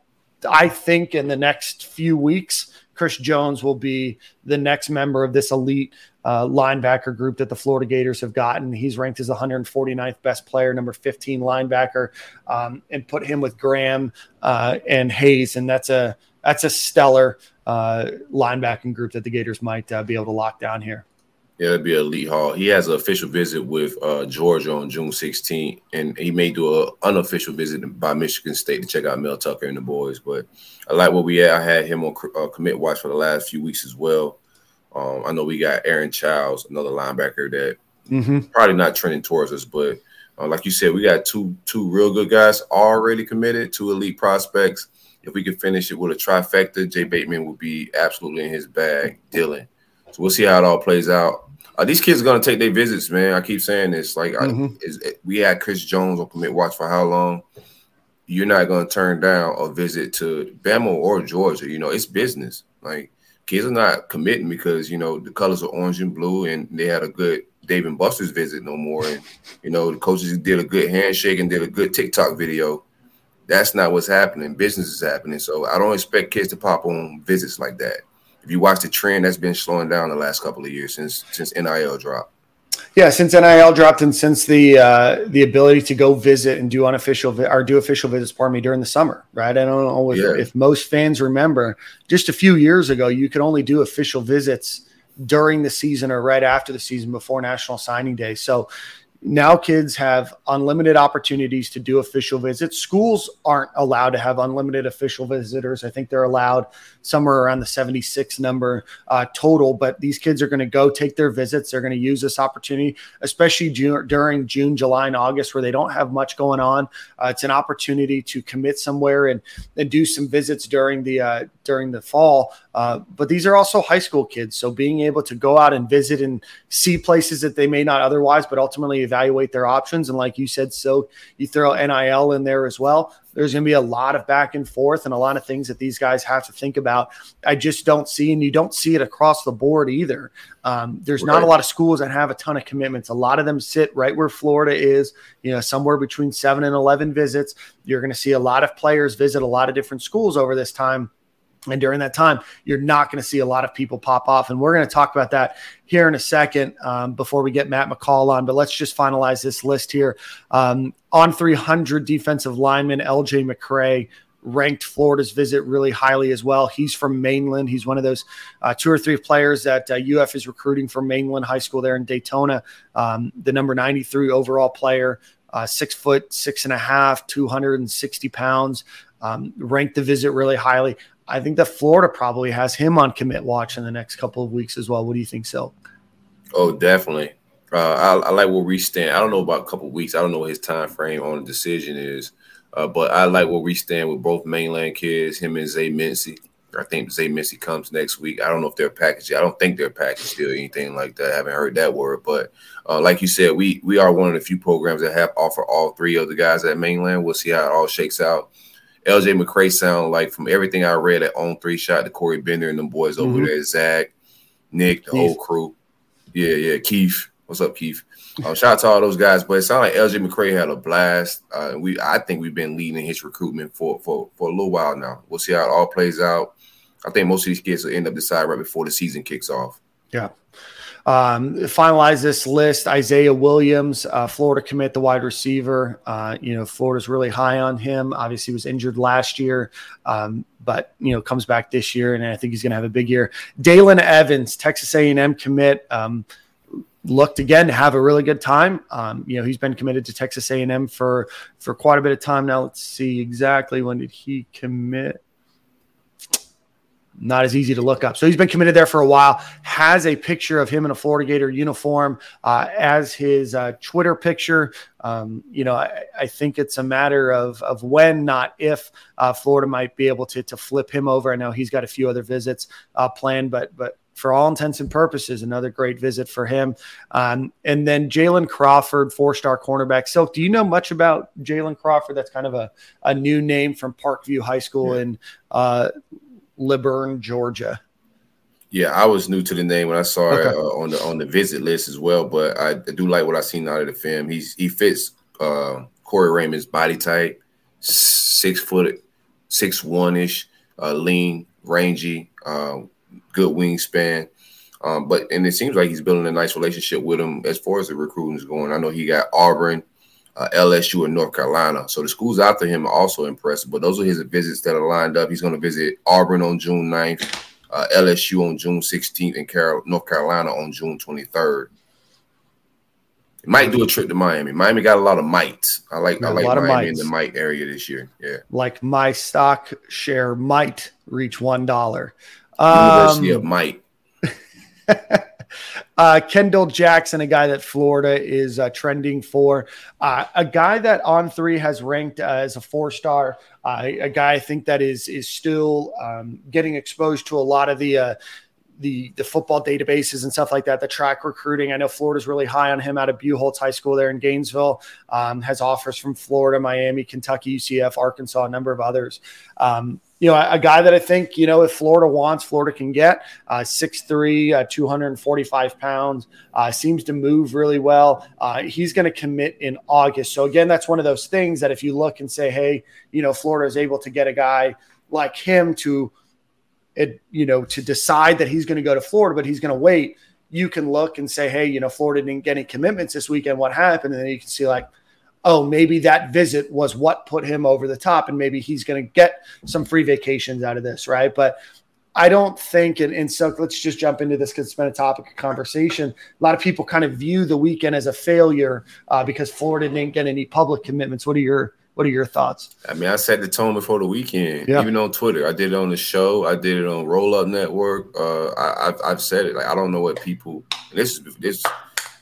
I think in the next few weeks Kris Jones will be the next member of this elite uh, linebacker group that the Florida Gators have gotten. He's ranked as 149th best player, number 15 linebacker, um, and put him with Graham uh, and Hayes, and that's a that's a stellar uh, linebacking group that the Gators might uh, be able to lock down here. Yeah, that'd be elite Hall. He has an official visit with uh, Georgia on June 16th, and he may do an unofficial visit by Michigan State to check out Mel Tucker and the boys. But I like what we had. I had him on uh, commit watch for the last few weeks as well. Um, I know we got Aaron Chiles, another linebacker that mm-hmm. probably not trending towards us, but uh, like you said, we got two two real good guys already committed, two elite prospects. If we could finish it with a trifecta, Jay Bateman would be absolutely in his bag. Dylan. So we'll see how it all plays out. Uh, these kids are gonna take their visits, man. I keep saying this. Like, mm-hmm. I, is, we had Kris Jones on commit watch for how long? You're not gonna turn down a visit to Bama or Georgia. You know, it's business. Like, kids are not committing because you know the colors are orange and blue, and they had a good Dave and Buster's visit no more. And you know, the coaches did a good handshake and did a good TikTok video. That's not what's happening. Business is happening. So I don't expect kids to pop on visits like that if you watch the trend, that's been slowing down the last couple of years since since NIL dropped. Yeah, since NIL dropped and since the uh, the ability to go visit and do unofficial vi- or do official visits, pardon me, during the summer, right? I don't know if, yeah. if most fans remember, just a few years ago, you could only do official visits during the season or right after the season before National Signing Day. So now kids have unlimited opportunities to do official visits. Schools aren't allowed to have unlimited official visitors. I think they're allowed somewhere around the 76 number uh, total, but these kids are going to go take their visits. They're going to use this opportunity, especially June, during June, July, and August, where they don't have much going on. Uh, it's an opportunity to commit somewhere and, and do some visits during the uh, during the fall. Uh, but these are also high school kids, so being able to go out and visit and see places that they may not otherwise, but ultimately evaluate their options. And like you said, so you throw NIL in there as well. There's going to be a lot of back and forth and a lot of things that these guys have to think about. I just don't see, and you don't see it across the board either. Um, there's right. not a lot of schools that have a ton of commitments. A lot of them sit right where Florida is, you know, somewhere between seven and 11 visits. You're going to see a lot of players visit a lot of different schools over this time. And during that time, you're not going to see a lot of people pop off. And we're going to talk about that here in a second um, before we get Matt McCall on. But let's just finalize this list here. Um, on 300 defensive lineman, LJ McCray ranked Florida's visit really highly as well. He's from Mainland. He's one of those uh, two or three players that uh, UF is recruiting from Mainland High School there in Daytona. Um, the number 93 overall player, uh, six foot, six and a half, 260 pounds. Um, ranked the visit really highly. I think that Florida probably has him on commit watch in the next couple of weeks as well. What do you think, Silk? Oh, definitely. Uh, I, I, like where we stand. I don't know about a couple weeks. I don't know what his time frame on the decision is, uh, but I like where we stand with both mainland kids, him and Zay Mincy. I think Zay Mincy comes next week. I don't know if they're packaged. I don't think they're packaged or anything like that. I haven't heard that word, but uh, like you said, we we are one of the few programs that have offer all three of the guys at mainland. We'll see how it all shakes out. LJ McCray sound like from everything I read at On Three Shot to Corey Bender and them boys mm-hmm. over there, Zach, Nick, the Keith. whole crew. Yeah, yeah, Keith. What's up, Keith? Uh, shout out to all those guys. But it sounded like LJ McCray had a blast. Uh, we, I think we've been leading his recruitment for for for a little while now. We'll see how it all plays out. I think most of these kids will end up deciding right before the season kicks off. Yeah. Um, finalize this list. Isaiah Williams, uh, Florida commit, the wide receiver. Uh, you know, Florida's really high on him. Obviously, was injured last year, um, but you know comes back this year, and I think he's going to have a big year. Dalen Evans, Texas A&M commit. Um, looked again to have a really good time. Um, you know, he's been committed to Texas A&M for for quite a bit of time now. Let's see exactly when did he commit. Not as easy to look up. So he's been committed there for a while. Has a picture of him in a Florida Gator uniform uh, as his uh, Twitter picture. Um, you know, I, I, think it's a matter of of when, not if, uh, Florida might be able to to flip him over. I know he's got a few other visits uh, planned, but but for all intents and purposes, another great visit for him. Um, and then Jalen Crawford, four star cornerback. Silk, do you know much about Jalen Crawford? That's kind of a, a new name from Parkview High School yeah. in uh, LaVergne, Georgia. Yeah, I was new to the name when I saw okay. it uh, on the on the visit list as well. But I do like what I seen out of the film. He's he fits uh, Corey Raymond's body type, six foot, six one ish, uh, lean, rangy, uh, good wingspan. Um, but and it seems like he's building a nice relationship with him as far as the recruiting is going. I know he got Auburn, uh, LSU, and North Carolina. So the schools after him are also impressive. But those are his visits that are lined up. He's going to visit Auburn on June 9th, uh, LSU on June 16th, and Carol- North Carolina on June 23rd. He might do a trip to Miami. Miami got a lot of might. I like I like Miami in the mite area this year. Yeah, like my stock share might reach one dollar. University um, of Might. uh, Kendall Jackson, a guy that Florida is uh, trending for, uh, a guy that on three has ranked uh, as a four star, uh, a guy I think that is is still um, getting exposed to a lot of the uh, the the football databases and stuff like that, the track recruiting. I know Florida's really high on him out of Buchholz High School there in Gainesville. Um, has offers from Florida, Miami, Kentucky, UCF, Arkansas, a number of others. Um, you know, a, a, guy that I think, you know, if Florida wants, Florida can get uh, 6'3, uh, 245 pounds, uh, seems to move really well. Uh, he's going to commit in August. So, again, that's one of those things that if you look and say, hey, you know, Florida is able to get a guy like him to – it, you know, to decide that he's going to go to Florida, but he's going to wait, you can look and say, hey, you know, Florida didn't get any commitments this weekend. What happened? And then you can see, like, oh, maybe that visit was what put him over the top, and maybe he's going to get some free vacations out of this, right? But I don't think, and, and so let's just jump into this because it's been a topic of conversation. A lot of people kind of view the weekend as a failure uh, because Florida didn't get any public commitments. What are your what are your thoughts? I mean, I set the tone before the weekend, yeah. even on Twitter. I did it on the show. I did it on Roll Up Network. Uh, I, have I've said it. Like I don't know what people. This this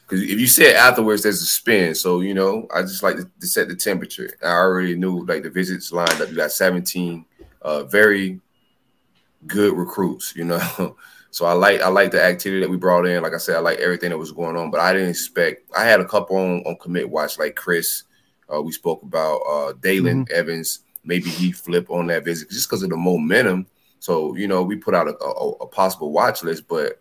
because if you say it afterwards, there's a spin. So you know, I just like to, to, set the temperature. I already knew like the visits lined up. You got 17 uh, very good recruits. You know. So I like I like the activity that we brought in. Like I said, I like everything that was going on, but I didn't expect. I had a couple on, on commit watch, like Chris, uh, we spoke about uh, Dalen mm-hmm. Evans. Maybe he flip on that visit just because of the momentum. So you know, we put out a, a, a, possible watch list, but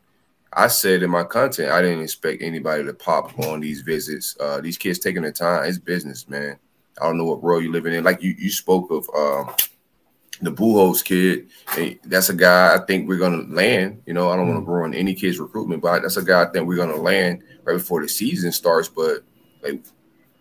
I said in my content I didn't expect anybody to pop on these visits. Uh, these kids taking their time. It's business, man. I don't know what world you're living in. Like you, you spoke of um, the Buchholz kid. that's a guy I think we're gonna land. You know, I don't mm-hmm. want to ruin any kid's recruitment, but that's a guy I think we're gonna land right before the season starts. But like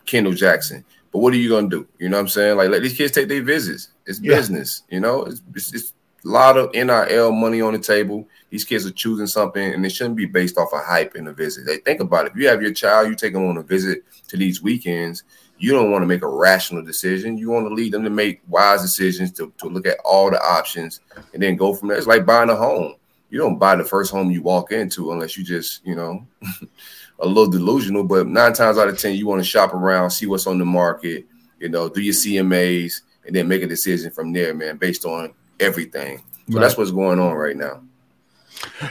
Kendall Jackson. But what are you gonna do? You know what I'm saying? Like let these kids take their visits. It's yeah. business, you know. It's, it's, it's, a lot of NIL money on the table. These kids are choosing something, and it shouldn't be based off of hype in a visit. They think about it. If you have your child, you take them on a visit to these weekends. You don't want to make a rational decision. You want to lead them to make wise decisions to, to look at all the options and then go from there. It's like buying a home. You don't buy the first home you walk into unless you just, you know, a little delusional, but nine times out of ten, you want to shop around, see what's on the market, you know, do your CMAs, and then make a decision from there, man, based on everything. So right. that's what's going on right now.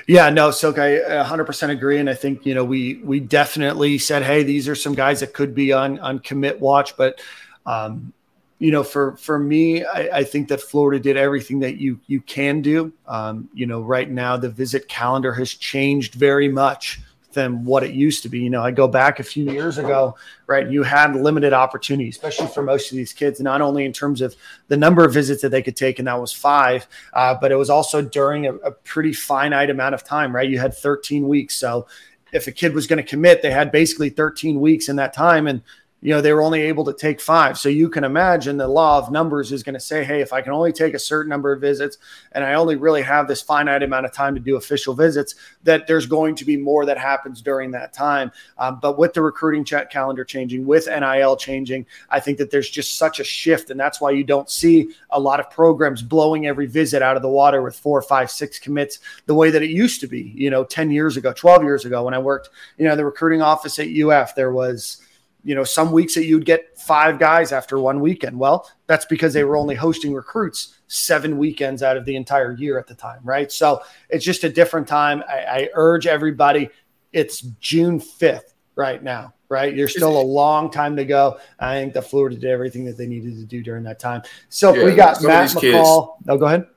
Yeah, no, Silk, I 100% agree, and I think you know we we definitely said, hey, these are some guys that could be on on commit watch, but um, you know, for for me, I, I, think that Florida did everything that you you can do. Um, you know, right now the visit calendar has changed very much than what it used to be. You know, I go back a few years ago, right? You had limited opportunity, especially for most of these kids, not only in terms of the number of visits that they could take, and that was five, uh, but it was also during a, a pretty finite amount of time, right? You had 13 weeks. So if a kid was going to commit, they had basically 13 weeks in that time. And you know, they were only able to take five. So you can imagine the law of numbers is going to say, hey, if I can only take a certain number of visits and I only really have this finite amount of time to do official visits, that there's going to be more that happens during that time. Um, but with the recruiting chat calendar changing, with NIL changing, I think that there's just such a shift. And that's why you don't see a lot of programs blowing every visit out of the water with four, five, six commits the way that it used to be, you know, 10 years ago, 12 years ago when I worked, you know, the recruiting office at UF, there was, you know, some weeks that you'd get five guys after one weekend. Well, that's because they were only hosting recruits seven weekends out of the entire year at the time, right? So it's just a different time. I, I urge everybody, it's June 5th right now, right? You're still a long time to go. I think the Florida did everything that they needed to do during that time. So yeah, we got Matt McCall. Kids, oh, go ahead.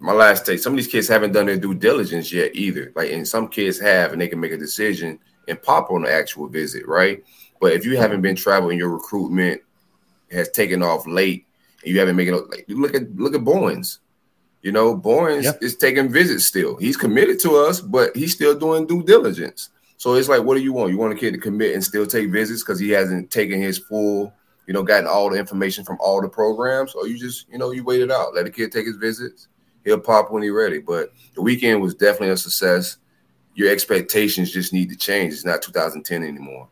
My last take. Some of these kids haven't done their due diligence yet either. Like, and some kids have, and they can make a decision and pop on the actual visit, right? But if you haven't been traveling, your recruitment has taken off late, and you haven't made it. Like, look at look at Bowens. You know, Bowens yep. is taking visits still. He's committed to us, but he's still doing due diligence. So it's like, what do you want? You want a kid to commit and still take visits because he hasn't taken his full, you know, gotten all the information from all the programs, or you just, you know, you wait it out, let the kid take his visits. He'll pop when he's ready. But the weekend was definitely a success. Your expectations just need to change. It's not 2010 anymore.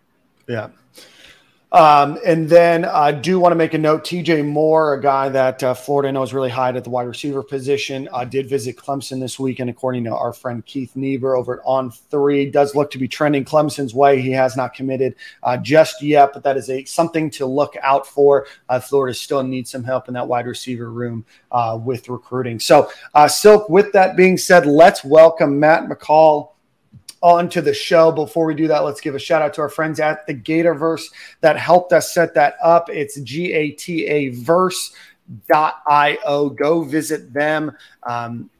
Yeah. Um, and then I do want to make a note. TJ Moore, a guy that uh, Florida knows really high at the wide receiver position, uh, did visit Clemson this weekend, according to our friend Keith Niebuhr over on three. Does look to be trending Clemson's way. He has not committed uh, just yet, but that is a something to look out for. Uh, Florida still needs some help in that wide receiver room uh, with recruiting. So, uh, Silk, with that being said, let's welcome Matt McCall onto the show. Before we do that, let's give a shout out to our friends at the Gatorverse that helped us set that up. It's G A T A verse.io. Go visit them. Um,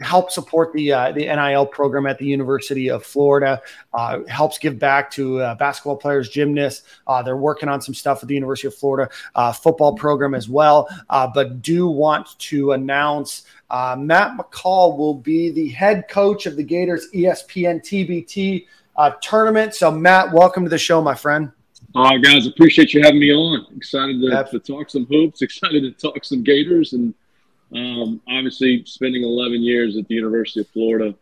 help support the uh, the NIL program at the University of Florida. Uh, helps give back to uh, basketball players, gymnasts. Uh, they're working on some stuff at the University of Florida uh, football program as well. Uh, but do want to announce Matt McCall will be the head coach of the Gators ESPN TBT tournament. So Matt, welcome to the show, my friend. Uh, guys, appreciate you having me on. Excited to, to talk some hoops. Excited to talk some Gators and um, obviously, spending 11 years at the University of Florida,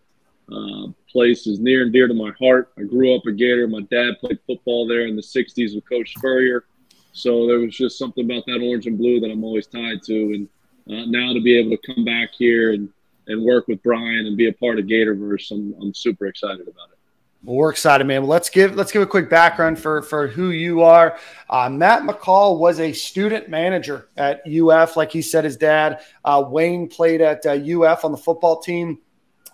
uh, place is near and dear to my heart. I grew up a Gator. My dad played football there in the 60s with Coach Spurrier. So there was just something about that orange and blue that I'm always tied to. And uh, now to be able to come back here and, and work with Brian and be a part of Gatorverse, I'm, I'm super excited about it. Well, we're excited, man. Well, let's give let's give a quick background for for who you are. Uh, Matt McCall was a student manager at UF, like he said. His dad uh, Wayne played at uh, UF on the football team.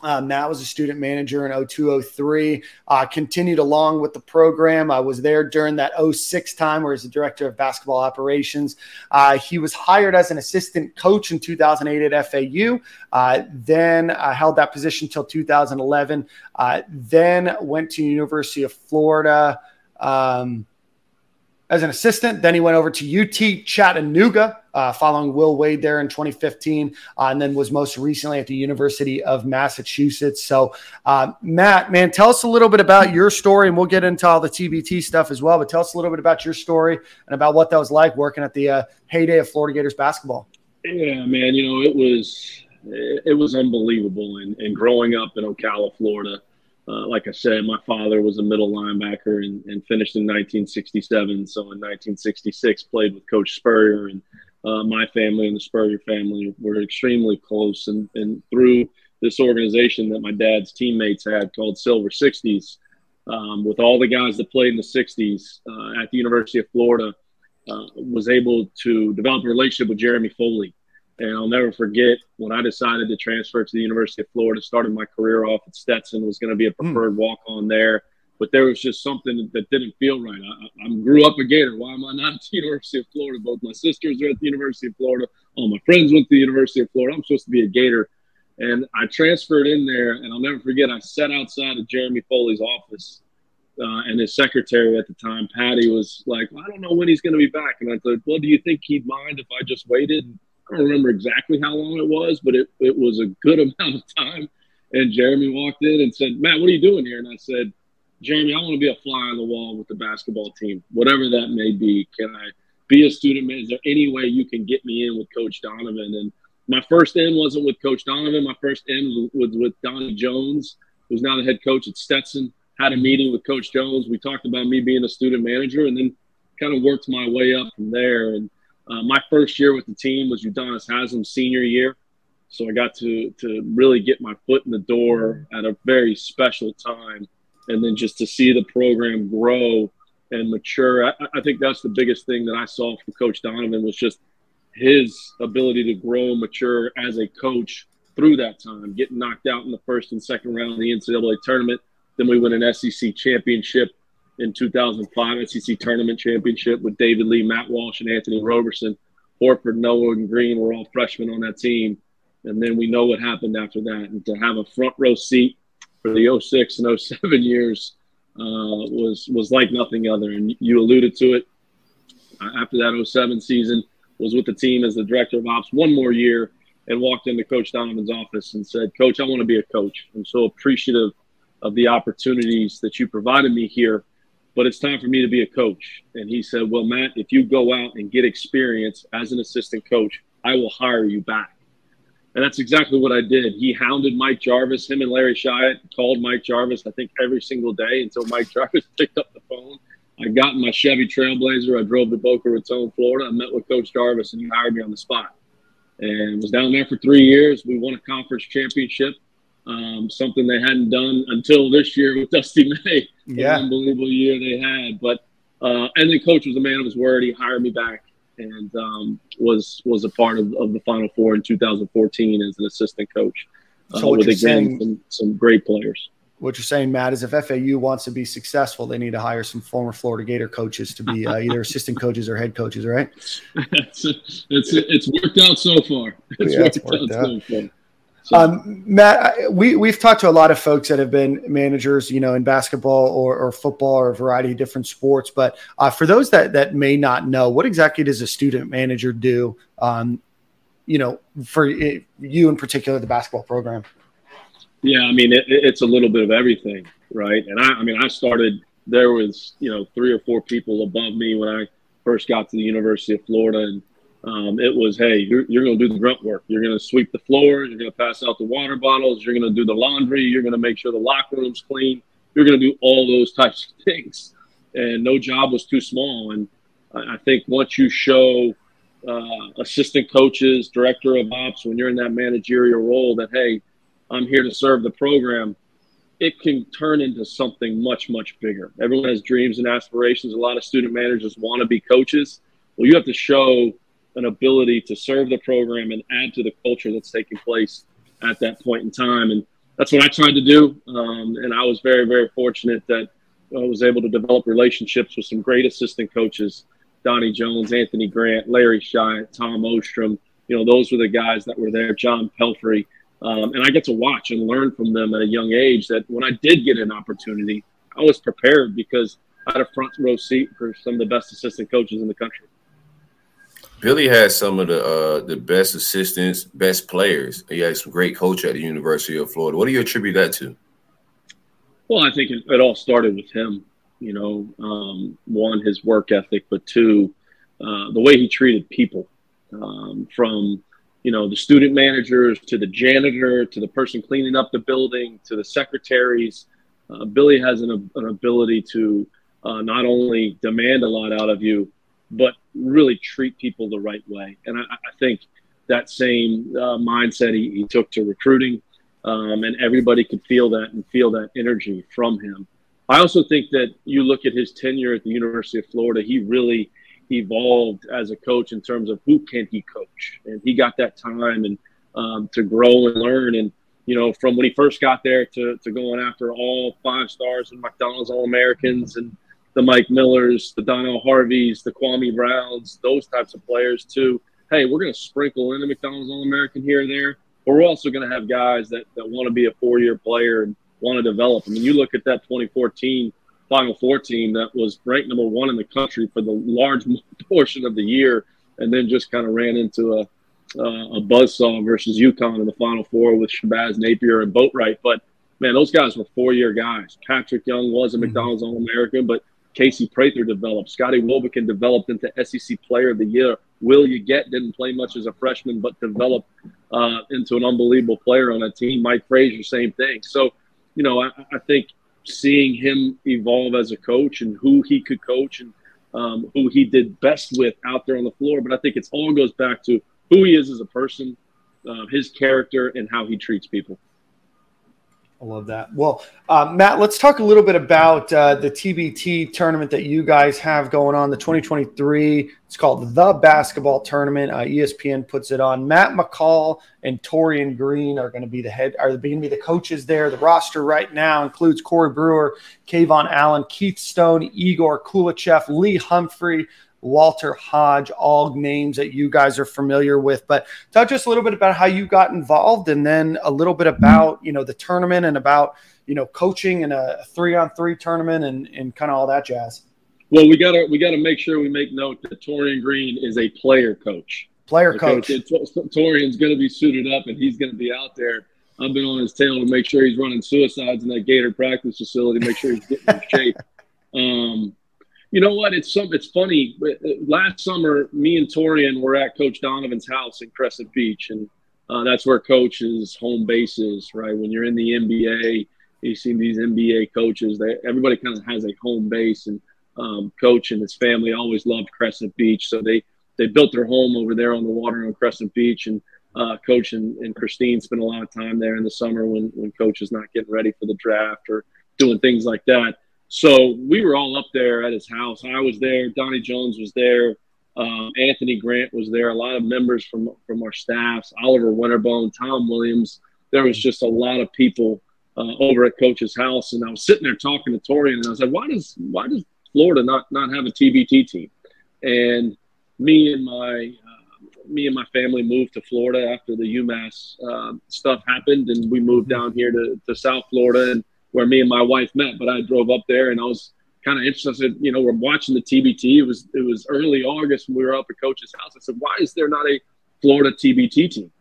Uh, Matt was a student manager in 0203. Uh, continued along with the program. I was there during that 06 time where he's the director of basketball operations. Uh, he was hired as an assistant coach in 2008 at FAU. Uh, then held that position until 2011. Uh, then went to University of Florida. Um, as an assistant. Then he went over to UT Chattanooga, uh, following Will Wade there in 2015, uh, and then was most recently at the University of Massachusetts. So, uh, Matt, man, tell us a little bit about your story, and we'll get into all the TBT stuff as well. But tell us a little bit about your story and about what that was like working at the uh, heyday of Florida Gators basketball. Yeah, man, you know it was it was unbelievable, and, and growing up in Ocala, Florida uh, like I said, my father was a middle linebacker and, and, finished in 1967. So in 1966, played with Coach Spurrier, and uh, my family and the Spurrier family were extremely close. And, and, through this organization that my dad's teammates had called Silver 60s, um, with all the guys that played in the 60s uh, at the University of Florida, uh, was able to develop a relationship with Jeremy Foley. And I'll never forget when I decided to transfer to the University of Florida, started my career off at Stetson, was going to be a hmm. preferred mm. walk on there. But there was just something that didn't feel right. I, I, grew up a Gator. Why am I not at the University of Florida? Both my sisters are at the University of Florida. All my friends went to the University of Florida. I'm supposed to be a Gator. And I transferred in there, and I'll never forget, I sat outside of Jeremy Foley's office. Uh, and his secretary at the time, Patty, was like, I don't know when he's going to be back. And I said, Well, do you think he'd mind if I just waited? I don't remember exactly how long it was, but it, it was a good amount of time. And Jeremy walked in and said, Matt, what are you doing here? And I said, Jeremy, I want to be a fly on the wall with the basketball team, whatever that may be. Can I be a student? Is there any way you can get me in with Coach Donovan? And my first in wasn't with Coach Donovan. My first in was with Donnie Jones, who's now the head coach at Stetson. Had a meeting with Coach Jones. We talked about me being a student manager, and then kind of worked my way up from there. And uh, my first year with the team was Udonis Haslem's senior year. So I got to to really get my foot in the door at a very special time, and then just to see the program grow and mature. I, I think that's the biggest thing that I saw from Coach Donovan was just his ability to grow and mature as a coach through that time, getting knocked out in the first and second round of the NCAA tournament. Then we win an SEC championship in 2005, SEC tournament championship with David Lee, Matt Walsh, and Anthony Roberson. Horford, Noah, and Green were all freshmen on that team. And then we know what happened after that. And to have a front row seat for the 06 and 07 years uh, was was like nothing other. And you alluded to it. Uh, after that 07 season, was with the team as the director of ops one more year and walked into Coach Donovan's office and said, Coach, I want to be a coach. I'm so appreciative of the opportunities that you provided me here, but it's time for me to be a coach. And he said, Well, Matt, if you go out and get experience as an assistant coach, I will hire you back. And that's exactly what I did. He hounded Mike Jarvis. Him and Larry Shyatt called Mike Jarvis, I think, every single day until Mike Jarvis picked up the phone. I got in my Chevy Trailblazer. I drove to Boca Raton, Florida. I met with Coach Jarvis, and he hired me on the spot. And was down there for three years. We won a conference championship, um, something they hadn't done until this year with Dusty May. Yeah, unbelievable year they had. But uh, and then Coach was a man of his word. He hired me back and um, was was a part of, of the Final Four in 2014 as an assistant coach. Uh, so what you're saying, some, some great players. What you're saying, Matt, is if FAU wants to be successful, they need to hire some former Florida Gator coaches to be uh, either assistant coaches or head coaches, right? it's, it's, it's worked out so far. It's, yeah, worked, it's worked, out, out. so far. Um, Matt, we we've talked to a lot of folks that have been managers, you know, in basketball or, or football or a variety of different sports. But uh, for those that that may not know, what exactly does a student manager do? Um, you know, for it, you in particular, the basketball program. Yeah, I mean, it, it's a little bit of everything, right? And I, I mean, I started. There was, you know, three or four people above me when I first got to the University of Florida, and um, it was, hey, you're, you're going to do the grunt work. You're going to sweep the floor. You're going to pass out the water bottles. You're going to do the laundry. You're going to make sure the locker room's clean. You're going to do all those types of things. And no job was too small. And I think once you show uh, assistant coaches, director of ops, when you're in that managerial role, that, hey, I'm here to serve the program, it can turn into something much, much bigger. Everyone has dreams and aspirations. A lot of student managers want to be coaches. Well, you have to show an ability to serve the program and add to the culture that's taking place at that point in time. And that's what I tried to do. Um, and I was very, very fortunate that I was able to develop relationships with some great assistant coaches Donnie Jones, Anthony Grant, Larry Shyatt, Tom Ostrom. You know, those were the guys that were there, John Pelphrey. Um, and I get to watch and learn from them at a young age that when I did get an opportunity, I was prepared because I had a front row seat for some of the best assistant coaches in the country. Billy has some of the uh, the best assistants, best players. He has some great coach at the University of Florida. What do you attribute that to? Well, I think it, it all started with him. You know, um, one his work ethic, but two, uh, the way he treated people, um, from you know the student managers to the janitor to the person cleaning up the building to the secretaries. Uh, Billy has an, an ability to uh, not only demand a lot out of you, but really treat people the right way. And I, I think that same uh, mindset he, he, took to recruiting, um, and everybody could feel that and feel that energy from him. I also think that you look at his tenure at the University of Florida, he really evolved as a coach in terms of who can he coach, and he got that time and um, to grow and learn. And you know, from when he first got there to, to going after all five stars and McDonald's All Americans and the Mike Millers, the Donnell Harveys, the Kwame Browns, those types of players too. Hey, we're going to sprinkle in a McDonald's All American here and there, but we're also going to have guys that, that want to be a four year player and want to develop. I mean, you look at that 2014 Final Four team that was ranked number one in the country for the large portion of the year, and then just kind of ran into a uh, a buzzsaw versus UConn in the Final Four with Shabazz Napier and Boatright. But man, those guys were four year guys. Patrick Young was a mm-hmm. McDonald's All American, but Casey Prather developed. Scotty Wilbekin developed into SEC Player of the Year. Will Yeguete didn't play much as a freshman, but developed uh, into an unbelievable player on that team. Mike Frazier, same thing. So, you know, I, I, think seeing him evolve as a coach and who he could coach and um, who he did best with out there on the floor. But I think it all goes back to who he is as a person, uh, his character, and how he treats people. I love that. Well, uh, Matt, let's talk a little bit about uh, the TBT tournament that you guys have going on, the 2023. It's called the Basketball Tournament. Uh, ESPN puts it on. Matt McCall and Taurean Green are going to be the head, are going to be the coaches there. The roster right now includes Corey Brewer, KeVaughn Allen, Keith Stone, Egor Koulechov, Lee Humphrey, Walter Hodge, all names that you guys are familiar with. But talk to us a little bit about how you got involved and then a little bit about, you know, the tournament and about, you know, coaching in a three on three tournament and, and kind of all that jazz. Well, we gotta we gotta make sure we make note that Taurean Green is a player coach. Player okay? coach. Taurean's going to be suited up and he's going to be out there. I've been on his tail to make sure he's running suicides in that Gator practice facility, make sure he's getting in shape. Um, you know what? It's some. It's funny. Last summer, me and Taurean were at Coach Donovan's house in Crescent Beach, and uh, that's where Coach's home base is. Right when you're in the NBA, you see these NBA coaches. They everybody kind of has a home base, and um, Coach and his family always loved Crescent Beach, so they they built their home over there on the water on Crescent Beach, and uh, Coach and, and Christine spent a lot of time there in the summer when when Coach is not getting ready for the draft or doing things like that. So we were all up there at his house. I was there. Donnie Jones was there. Um, Anthony Grant was there. A lot of members from from our staffs. Oliver Winterbone, Tom Williams. There was just a lot of people uh, over at Coach's house, and I was sitting there talking to Taurean, and I was like, "Why does why does Florida not not have a TBT team?" And me and my uh, me and my family moved to Florida after the UMass uh, stuff happened, and we moved down here to, to South Florida and where me and my wife met. But I drove up there and I was kind of interested. You know, we're watching the TBT. It was it was early August when we were up at Coach's house. I said, "Why is there not a Florida TBT team?"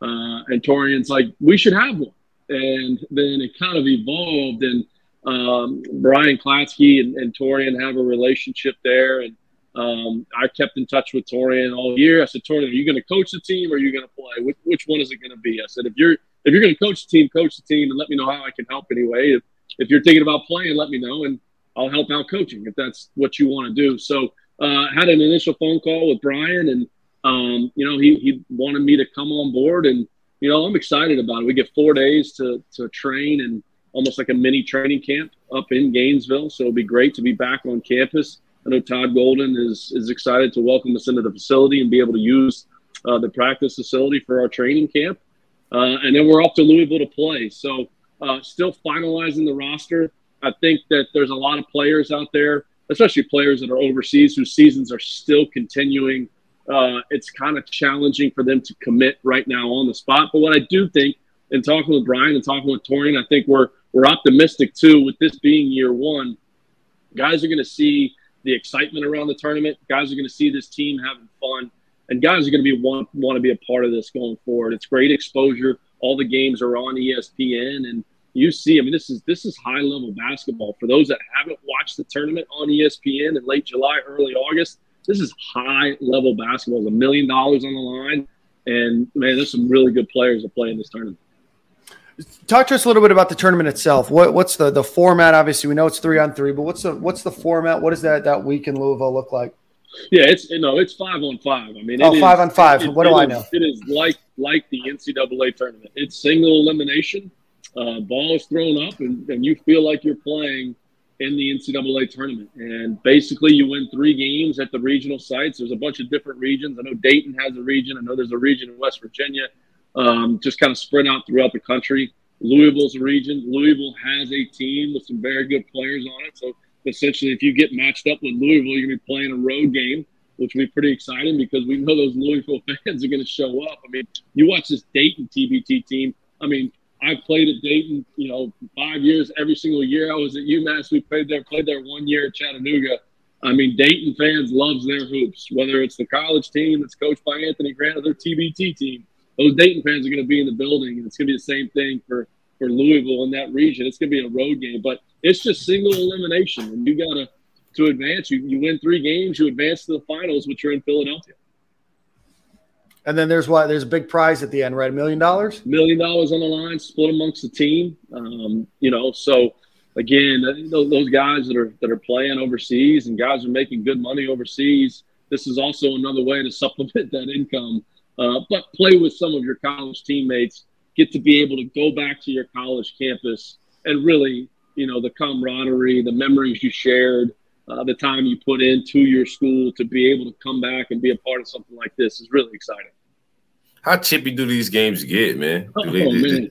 Uh, and Taurean's like, "We should have one." And then it kind of evolved, and um, Brian Klatsky and, and Taurean have a relationship there, and um, I kept in touch with Taurean all year. I said, Taurean, are you going to coach the team or are you going to play? Which, which one is it going to be? I said, if you're if you're going to coach the team, coach the team, and let me know how I can help anyway. If, if you're thinking about playing, let me know, and I'll help out coaching if that's what you want to do. So uh, had an initial phone call with Brian, and um, you know he he wanted me to come on board, and you know I'm excited about it. We get four days to to train and almost like a mini training camp up in Gainesville. So it'll be great to be back on campus. I know Todd Golden is is excited to welcome us into the facility and be able to use uh, the practice facility for our training camp. Uh, and then we're off to Louisville to play. So uh, still finalizing the roster. I think that there's a lot of players out there, especially players that are overseas whose seasons are still continuing. Uh, it's kind of challenging for them to commit right now on the spot. But what I do think, in talking with Brian and talking with Taurean, I think we're we're optimistic too. With this being year one, guys are going to see the excitement around the tournament. Guys are going to see this team having fun and guys are going to be want want to be a part of this going forward. It's great exposure. All the games are on ESPN, and you see. I mean, this is this is high level basketball. For those that haven't watched the tournament on ESPN in late July, early August, this is high level basketball. It's a million dollars on the line, and man, there's some really good players that play in this tournament. Talk to us a little bit about the tournament itself. What, what's the the format? Obviously, we know it's three on three, but what's the what's the format? What does that that week in Louisville look like? Yeah, it's you know it's five on five. I mean, oh, five on five. It, what do I know? It is like like the NCAA tournament. It's single elimination. Uh, ball is thrown up, and, and you feel like you're playing in the NCAA tournament. And basically, you win three games at the regional sites. There's a bunch of different regions. I know Dayton has a region. I know there's a region in West Virginia. Um, just kind of spread out throughout the country. Louisville's a region. Louisville has a team with some very good players on it. So essentially, if you get matched up with Louisville, you're going to be playing a road game, which will be pretty exciting because we know those Louisville fans are going to show up. I mean, you watch this Dayton TBT team. I mean, I played at Dayton, you know, five years every single year. I was at UMass. We played there, played there one year at Chattanooga. I mean, Dayton fans loves their hoops, whether it's the college team that's coached by Anthony Grant or their TBT team. Those Dayton fans are going to be in the building, and it's going to be the same thing for for Louisville in that region. It's going to be a road game, but it's just single elimination, and you got to to advance. You you win three games, you advance to the finals, which are in Philadelphia. And then there's what? There's a big prize at the end, right? A million dollars. Million dollars on the line, split amongst the team. Um, you know, so again, those guys that are that are playing overseas and guys are making good money overseas. This is also another way to supplement that income. Uh, but play with some of your college teammates. Get to be able to go back to your college campus and really, you know, the camaraderie, the memories you shared, uh, the time you put into your school to be able to come back and be a part of something like this is really exciting. How chippy do these games get, man? Oh, they, man.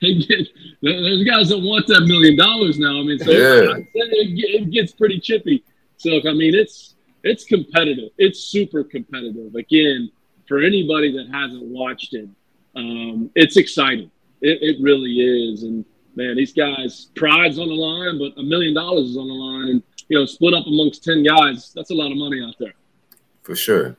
get, there's guys that want that million dollars now. I mean, so yeah. it, it gets pretty chippy. So I mean, it's it's competitive. It's super competitive. Again, for anybody that hasn't watched it, um, it's exciting. It, it really is. And man, these guys, pride's on the line, but a million dollars is on the line, and you know, split up amongst ten guys, that's a lot of money out there. For sure.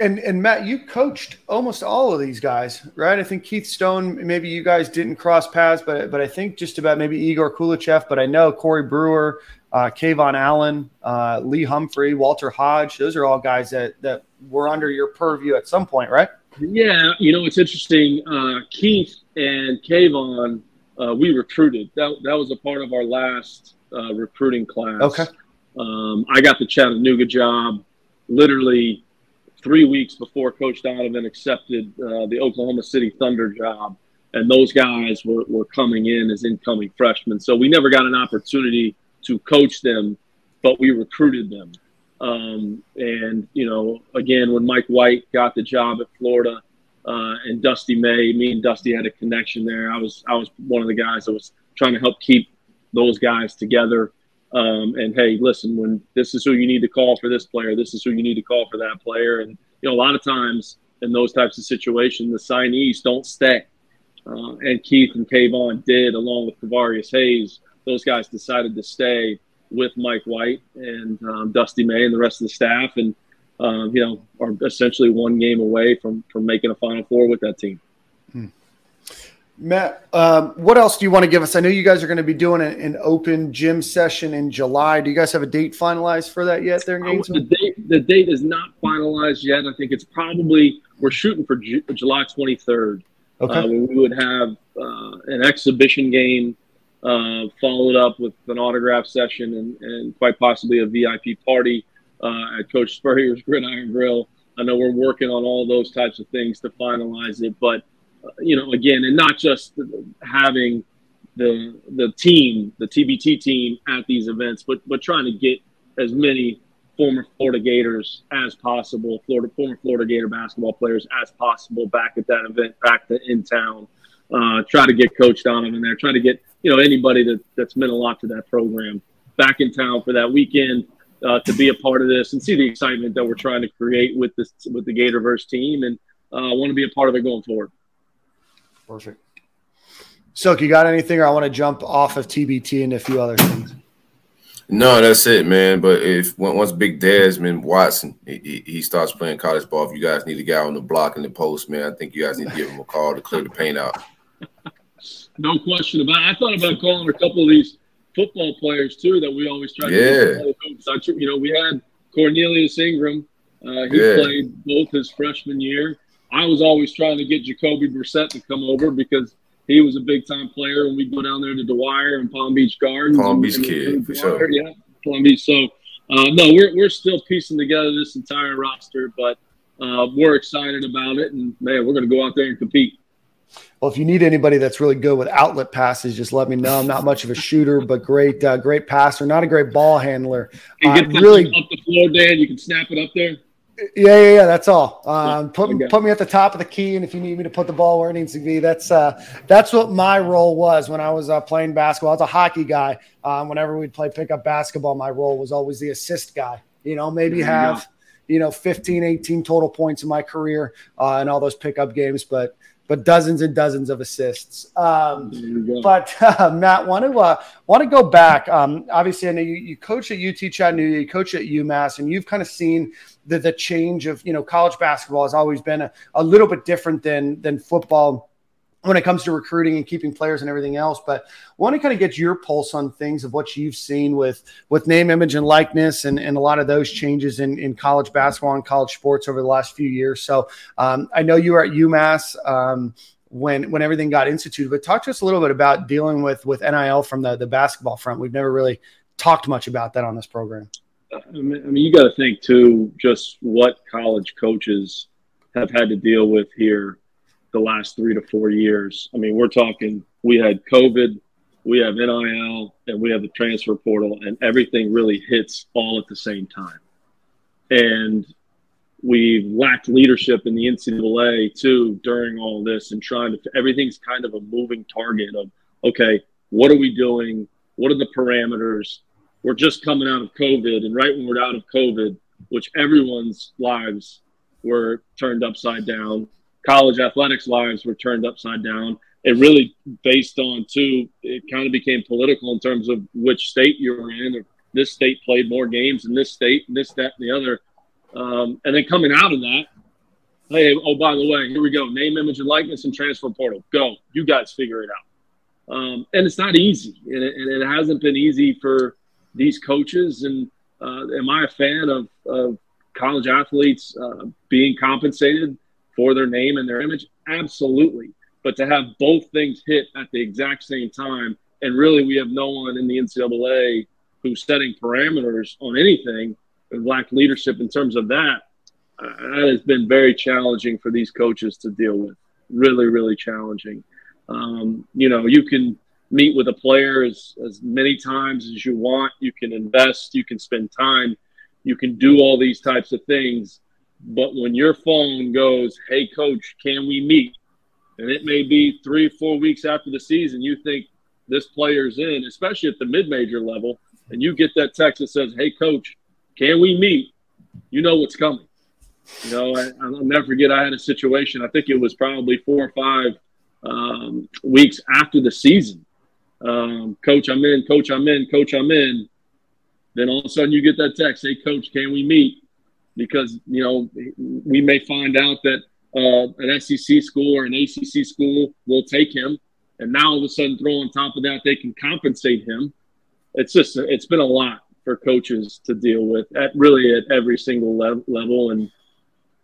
And and Matt, you coached almost all of these guys, right? I think Keith Stone, maybe you guys didn't cross paths, but but I think just about maybe Egor Koulechov, but I know Corey Brewer, uh, KeVaughn Allen, uh, Lee Humphrey, Walter Hodge. Those are all guys that that were under your purview at some point, right? Yeah, you know it's interesting. Uh, Keith and KeVaughn uh, we recruited. That, that was a part of our last uh, recruiting class. Okay. Um, I got the Chattanooga job literally three weeks before Coach Donovan accepted uh, the Oklahoma City Thunder job. And those guys were, were coming in as incoming freshmen. So we never got an opportunity to coach them, but we recruited them. Um, and, you know, again, when Mike White got the job at Florida, uh, and Dusty May. Me and Dusty had a connection there. I was I was one of the guys that was trying to help keep those guys together. Um, and hey, listen, when this is who you need to call for this player, this is who you need to call for that player. And you know, a lot of times in those types of situations, the signees don't stay. Uh, and Keith and KeVaughn did, along with Kevarrius Hayes. Those guys decided to stay with Mike White and um, Dusty May and the rest of the staff. And um, you know, are essentially one game away from from making a Final Four with that team. Hmm. Matt, um, what else do you want to give us? I know you guys are going to be doing an, an, open gym session in July. Do you guys have a date finalized for that yet? There, in the date the date is not finalized yet. I think it's probably we're shooting for Ju- July 23rd. Okay, uh, we would have uh, an exhibition game uh, followed up with an autograph session and, and quite possibly a VIP party uh, at Coach Spurrier's Gridiron Grill. I know we're working on all those types of things to finalize it, but uh, you know, again, and not just having the the team, the TBT team at these events, but but trying to get as many former Florida Gators as possible, Florida former Florida Gator basketball players as possible back at that event, back to in town. Uh, try to get Coach Donovan there. Try to get you know anybody that that's meant a lot to that program back in town for that weekend uh, to be a part of this and see the excitement that we're trying to create with this with the Gatorverse team, and uh, want to be a part of it going forward. Perfect. Silk, you got anything, or I want to jump off of TBT and a few other things. No, that's it, man. But if once Big Desmond Watson he, he, starts playing college ball, if you guys need a guy on the block and the post, man, I think you guys need to give him a call to clear the paint out. No question about. it. I thought about calling a couple of these football players too that we always try to yeah. You know, we had Cornelius Ingram. Uh, he yeah. played both his freshman year. I was always trying to get Jacoby Brissett to come over because he was a big time player, and we'd go down there to Dwyer and Palm Beach Gardens. Palm Beach and, kid, and for sure. Yeah, Palm Beach. So, uh, no, we're we're still piecing together this entire roster, but uh, we're excited about it, and man, we're going to go out there and compete. Well, if you need anybody that's really good with outlet passes, just let me know. I'm not much of a shooter, but great, uh, great passer. Not a great ball handler. You uh, really up the floor, Dan. You can snap it up there. Yeah, yeah, yeah. That's all. Um, put okay. put me at the top of the key, and if you need me to put the ball where it needs to be, that's uh, that's what my role was when I was uh, playing basketball. I was a hockey guy. Um, whenever we'd play pickup basketball, my role was always the assist guy. You know, maybe have you know 15, 18 total points in my career uh, in all those pickup games, but but dozens and dozens of assists. Um, but uh, Matt, want to uh, want to go back. Um, obviously, I know you, you coach at UT Chattanooga, you coach at UMass, and you've kind of seen the the change of you know college basketball has always been a, a little bit different than than football. When it comes to recruiting and keeping players and everything else. But want to kind of get your pulse on things of what you've seen with with name, image, and likeness, and, and a lot of those changes in, in college basketball and college sports over the last few years. So um, I know you were at UMass. Um, when when everything got instituted, but talk to us a little bit about dealing with with NIL from the the basketball front. We've never really talked much about that on this program. I mean, you got to think too, just what college coaches have had to deal with here the last three to four years. I mean, we're talking, we had COVID, we have NIL, and we have the transfer portal, and everything really hits all at the same time. And we've lacked leadership in the NCAA too during all this and trying to, everything's kind of a moving target of, okay, what are we doing? What are the parameters? We're just coming out of COVID, and right when we're out of COVID, which everyone's lives were turned upside down college athletics lives were turned upside down. It really based on too. It kind of became political in terms of which state you were in. This state played more games in this state, and this, that, and the other. Um, and then coming out of that, hey, oh by the way, here we go. Name, image, and likeness, and transfer portal. Go, you guys figure it out. Um, and it's not easy, and it, and it, hasn't been easy for these coaches. And uh, am I a fan of, of college athletes uh, being compensated? For their name and their image? Absolutely. But to have both things hit at the exact same time, and really we have no one in the NCAA who's setting parameters on anything and lack leadership in terms of that, uh, that has been very challenging for these coaches to deal with. Really, really challenging. Um, you know, you can meet with a player as, as many times as you want. You can invest, you can spend time, you can do all these types of things. But when your phone goes, hey, coach, can we meet? And it may be three, four weeks after the season, you think this player's in, especially at the mid major level, and you get that text that says, hey, coach, can we meet? You know what's coming. You know, I, will never forget I had a situation, I think it was probably four or five um, weeks after the season. Um, coach, I'm in, coach, I'm in, coach, I'm in. Then all of a sudden you get that text, hey, coach, can we meet? Because you know we may find out that uh, an SEC school or an ACC school will take him, and now all of a sudden throw on top of that they can compensate him. It's just it's been a lot for coaches to deal with at really at every single le- level, and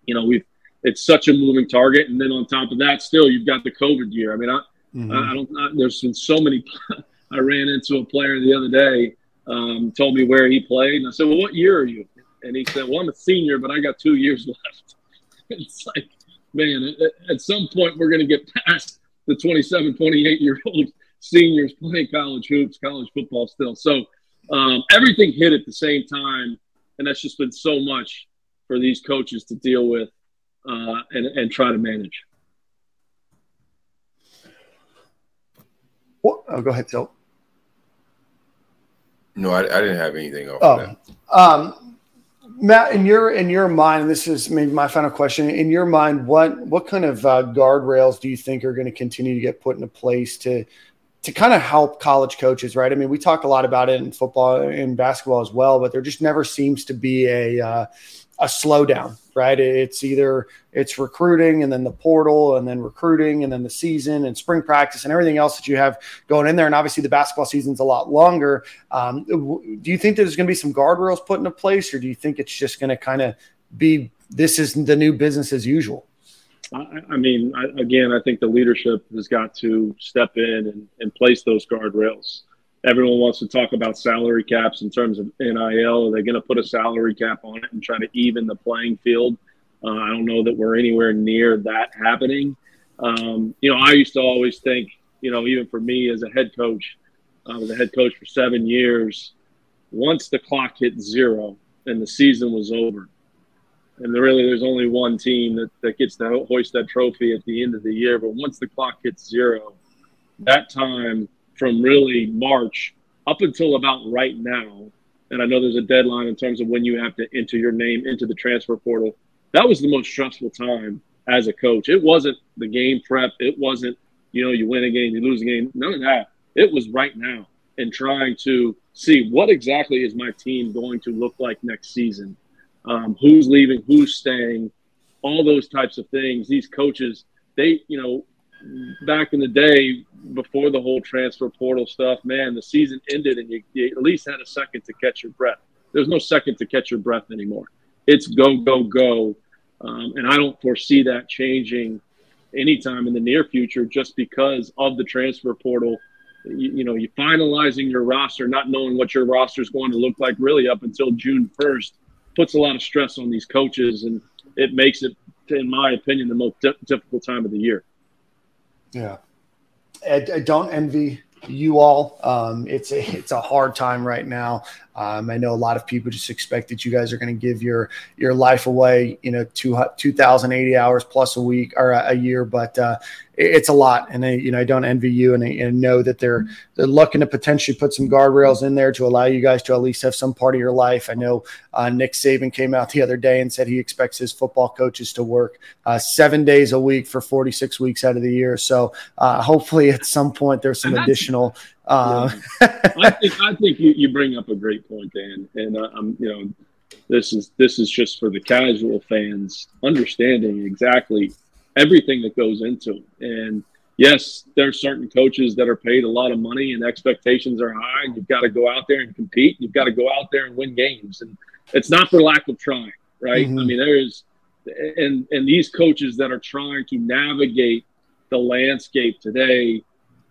you know we've it's such a moving target, and then on top of that, still you've got the COVID year. I mean, I, mm-hmm. I, I don't. I, there's been so many. I ran into a player the other day, um, told me where he played, and I said, "Well, what year are you?" And he said, Well, I'm a senior, but I got two years left. it's like, man, at, at some point we're going to get past the 27, 28 year old seniors playing college hoops, college football still. So um, everything hit at the same time. And that's just been so much for these coaches to deal with uh, and, and try to manage. Well, oh, go ahead, Phil. No, I, I, didn't have anything. Oh, um, Matt, in your in your mind, this is maybe my final question. In your mind, what what kind of uh, guardrails do you think are going to continue to get put into place to to kind of help college coaches? Right. I mean, we talk a lot about it in football and basketball as well, but there just never seems to be a uh, a slowdown, right? It's either it's recruiting and then the portal and then recruiting and then the season and spring practice and everything else that you have going in there. And obviously the basketball season's a lot longer. Um, do you think there's going to be some guardrails put into place or do you think it's just going to kind of be, this is the new business as usual? I, I mean, I, again, I think the leadership has got to step in and, and place those guardrails everyone wants to talk about salary caps in terms of NIL. Are they going to put a salary cap on it and try to even the playing field? Uh, I don't know that we're anywhere near that happening. Um, you know, I used to always think, you know, even for me as a head coach, I was a head coach for seven years. Once the clock hit zero and the season was over, and really there's only one team that, that gets to hoist that trophy at the end of the year. But once the clock hits zero, that time – from really March up until about right now, and I know there's a deadline in terms of when you have to enter your name into the transfer portal. That was the most stressful time as a coach. It wasn't the game prep. It wasn't, you know, you win a game, you lose a game. None of that. It was right now and trying to see what exactly is my team going to look like next season. Um, who's leaving, who's staying, all those types of things. These coaches, they, you know, back in the day before the whole transfer portal stuff, man, the season ended and you, you at least had a second to catch your breath. There's no second to catch your breath anymore. It's go, go, go. Um, and I don't foresee that changing anytime in the near future just because of the transfer portal. You, you know, you finalizing your roster, not knowing what your roster is going to look like really up until June 1st puts a lot of stress on these coaches and it makes it, in my opinion, the most di- difficult time of the year. Yeah. I, I don't envy you all. Um, it's a it's a hard time right now. Um, I know a lot of people just expect that you guys are going to give your your life away, you know, two two thousand eighty hours plus a week or a, a year, but uh, it's a lot, and I, you know I don't envy you, and I, and know that they're they're looking to potentially put some guardrails in there to allow you guys to at least have some part of your life. I know uh, Nick Saban came out the other day and said he expects his football coaches to work uh, seven days a week for 46 weeks out of the year. So uh, hopefully at some point there's some additional. Uh, I think I think you, you bring up a great point, Dan, and uh, I'm you know this is this is just for the casual fans understanding exactly everything that goes into it. And yes, there's certain coaches that are paid a lot of money and expectations are high. And you've got to go out there and compete. You've got to go out there and win games. And it's not for lack of trying, right? Mm-hmm. I mean, there's and and these coaches that are trying to navigate the landscape today,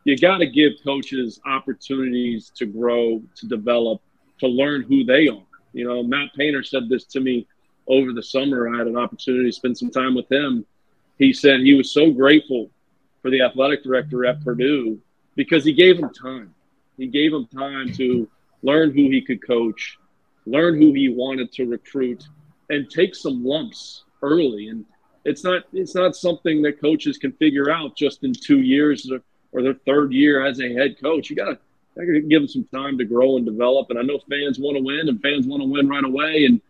you got to give coaches opportunities to grow, to develop, to learn who they are. You know, Matt Painter said this to me over the summer. I had an opportunity to spend some time with him he said he was so grateful for the athletic director at Purdue because he gave him time. He gave him time to learn who he could coach, learn who he wanted to recruit, and take some lumps early. And it's not it's not something that coaches can figure out just in two years or, or their third year as a head coach. You gotta, gotta give them some time to grow and develop. And I know fans want to win, and fans want to win right away. And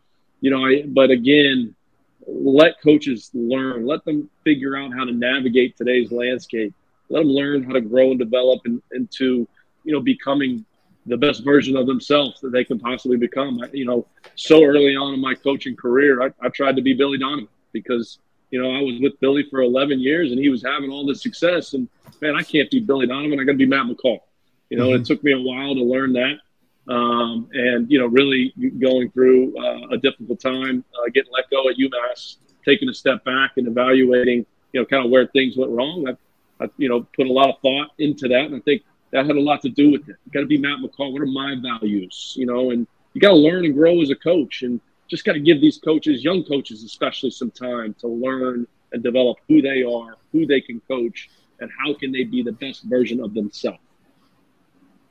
you know, I, but again, let coaches learn, let them figure out how to navigate today's landscape, let them learn how to grow and develop and, into, you know, becoming the best version of themselves that they can possibly become. I, you know, so early on in my coaching career, I, I tried to be Billy Donovan because, you know, I was with Billy for 11 years and he was having all this success. And man, I can't be Billy Donovan. I got to be Matt McCall. You know, mm-hmm. it took me a while to learn that um, and you know really going through uh, a difficult time, uh, getting let go at UMass, taking a step back and evaluating you know kind of where things went wrong. I, I you know put a lot of thought into that, and I think that had a lot to do with it. Got to be Matt McCall. What are my values? You know, and you got to learn and grow as a coach, and just got to give these coaches, young coaches especially, some time to learn and develop who they are, who they can coach, and how can they be the best version of themselves.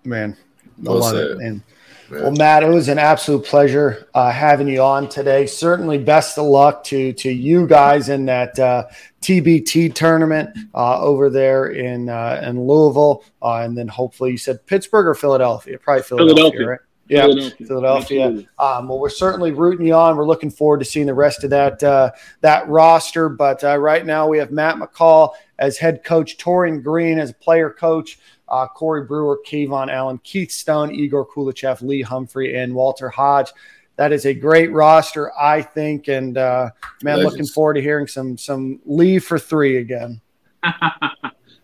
Man, I well love said. it. And well, Matt, it was an absolute pleasure uh, having you on today. Certainly, best of luck to to you guys in that uh, TBT tournament uh, over there in uh, in Louisville, uh, and then hopefully you said Pittsburgh or Philadelphia, probably Philadelphia, Philadelphia. right? Yeah, Philadelphia. Philadelphia. Um, well, we're certainly rooting you on. We're looking forward to seeing the rest of that uh, that roster. But right now, we have Matt McCall as head coach, Taurean Green as player coach uh, Corey Brewer, KeVaughn Allen, Keith Stone, Egor Koulechov, Lee Humphrey, and Walter Hodge. That is a great roster, I think, and uh, man, Legends. looking forward to hearing some some leave for three again.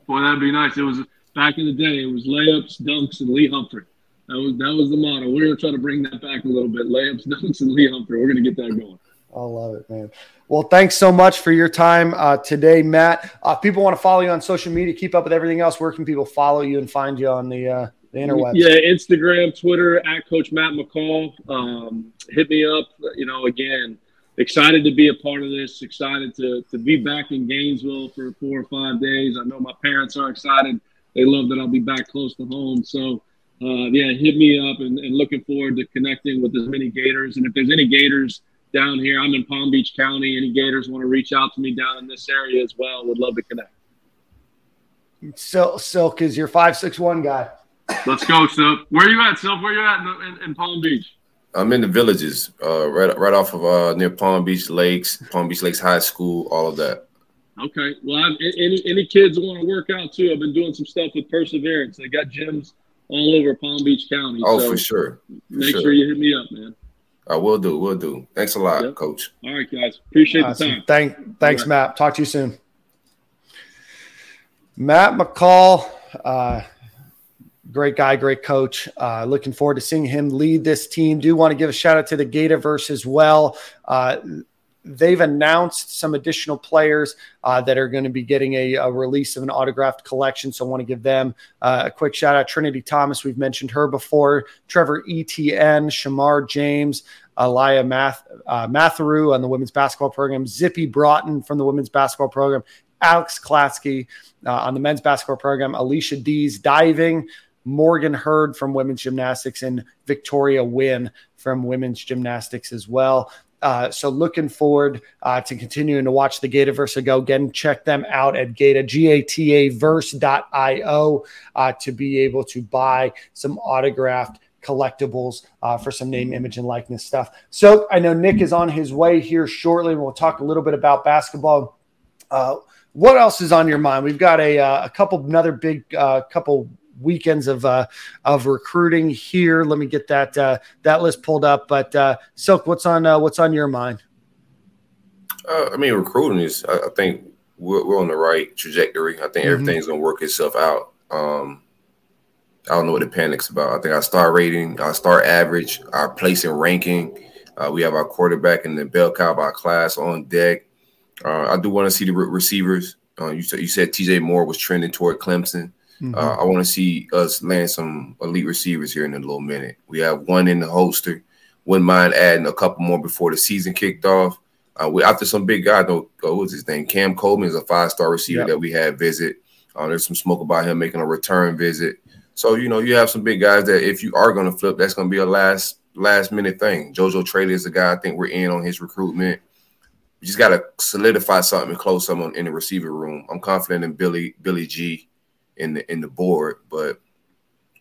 Boy, that'd be nice. It was back in the day. It was layups, dunks, and Lee Humphrey. That was that was the motto. We're gonna try to bring that back a little bit. Layups, dunks, and Lee Humphrey. We're gonna get that going. I love it, man. Well, thanks so much for your time uh, today, Matt. Uh, people want to follow you on social media, keep up with everything else. Where can people follow you and find you on the uh, the interwebs? Yeah, Instagram, Twitter at Coach Matt McCall. Um, hit me up. You know, again, excited to be a part of this. Excited to to be back in Gainesville for four or five days. I know my parents are excited. They love that I'll be back close to home. So. Uh, yeah, hit me up and, and looking forward to connecting with as many Gators. And if there's any Gators down here. I'm in Palm Beach County. Any Gators want to reach out to me down in this area as well? Would love to connect. Silk, Silk is your five six one guy. Let's go, Silk. Where you at, Silk? Where are you at in, in, in Palm Beach? I'm in the villages, uh, right right off of uh, near Palm Beach Lakes, Palm Beach Lakes High School, all of that. Okay. Well, I've, any any kids want to work out too? I've been doing some stuff with Perseverance. They got gyms all over Palm Beach County. Oh, so for sure. For make sure. sure you hit me up, man. I will do. We'll do. Thanks a lot, yep. Coach. All right, guys. Appreciate awesome. the time. Thank, thanks, right. Matt. Talk to you soon. Matt McCall, uh, great guy, great coach. Uh, looking forward to seeing him lead this team. Do want to give a shout out to the Gataverse as well. Uh, they've announced some additional players uh, that are going to be getting a, a, release of an autographed collection. So I want to give them uh, a quick shout out. Trinity Thomas, we've mentioned her before. Trevor Etienne, Shamar James, Aliyah Math, uh, Matheru on the women's basketball program, Zippy Broughton from the women's basketball program, Alex Klatsky uh, on the men's basketball program, Alicia Dees diving, Morgan Hurd from women's gymnastics, and Victoria Wynn from women's gymnastics as well. Uh, so looking forward uh, to continuing to watch the Gataverse go. Again, check them out at Gata, G-A-T-A verse.io uh, to be able to buy some autographed collectibles uh, for some name, image, and likeness stuff. So I know Nick is on his way here shortly, we'll talk a little bit about basketball. Uh, what else is on your mind? We've got a, uh, a couple, another big couple weekends of uh, of recruiting here. Let me get that uh, that list pulled up. But uh, Silk, what's on uh, what's on your mind? Uh, I mean, recruiting is. I, I think we're, we're, on the right trajectory. I think mm-hmm. everything's gonna work itself out. Um, I don't know what the panic's about. I think our star rating, our star average, our place in ranking. Uh, we have our quarterback and the bell cow by class on deck. Uh, I do want to see the re- receivers. Uh, you said you said T.J. Moore was trending toward Clemson. Mm-hmm. Uh, I want to see us land some elite receivers here in a little minute. We have one in the holster. Wouldn't mind adding a couple more before the season kicked off. Uh, we after some big guy, though, what was his name? Cam Coleman is a five star receiver yep. that we had visit. Uh, there's some smoke about him making a return visit. So you know you have some big guys that if you are going to flip, that's going to be a last last minute thing. JoJo Traylor is the guy I think we're in on his recruitment. We just got to solidify something and close someone in the receiver room. I'm confident in Billy Billy G in the in the board. But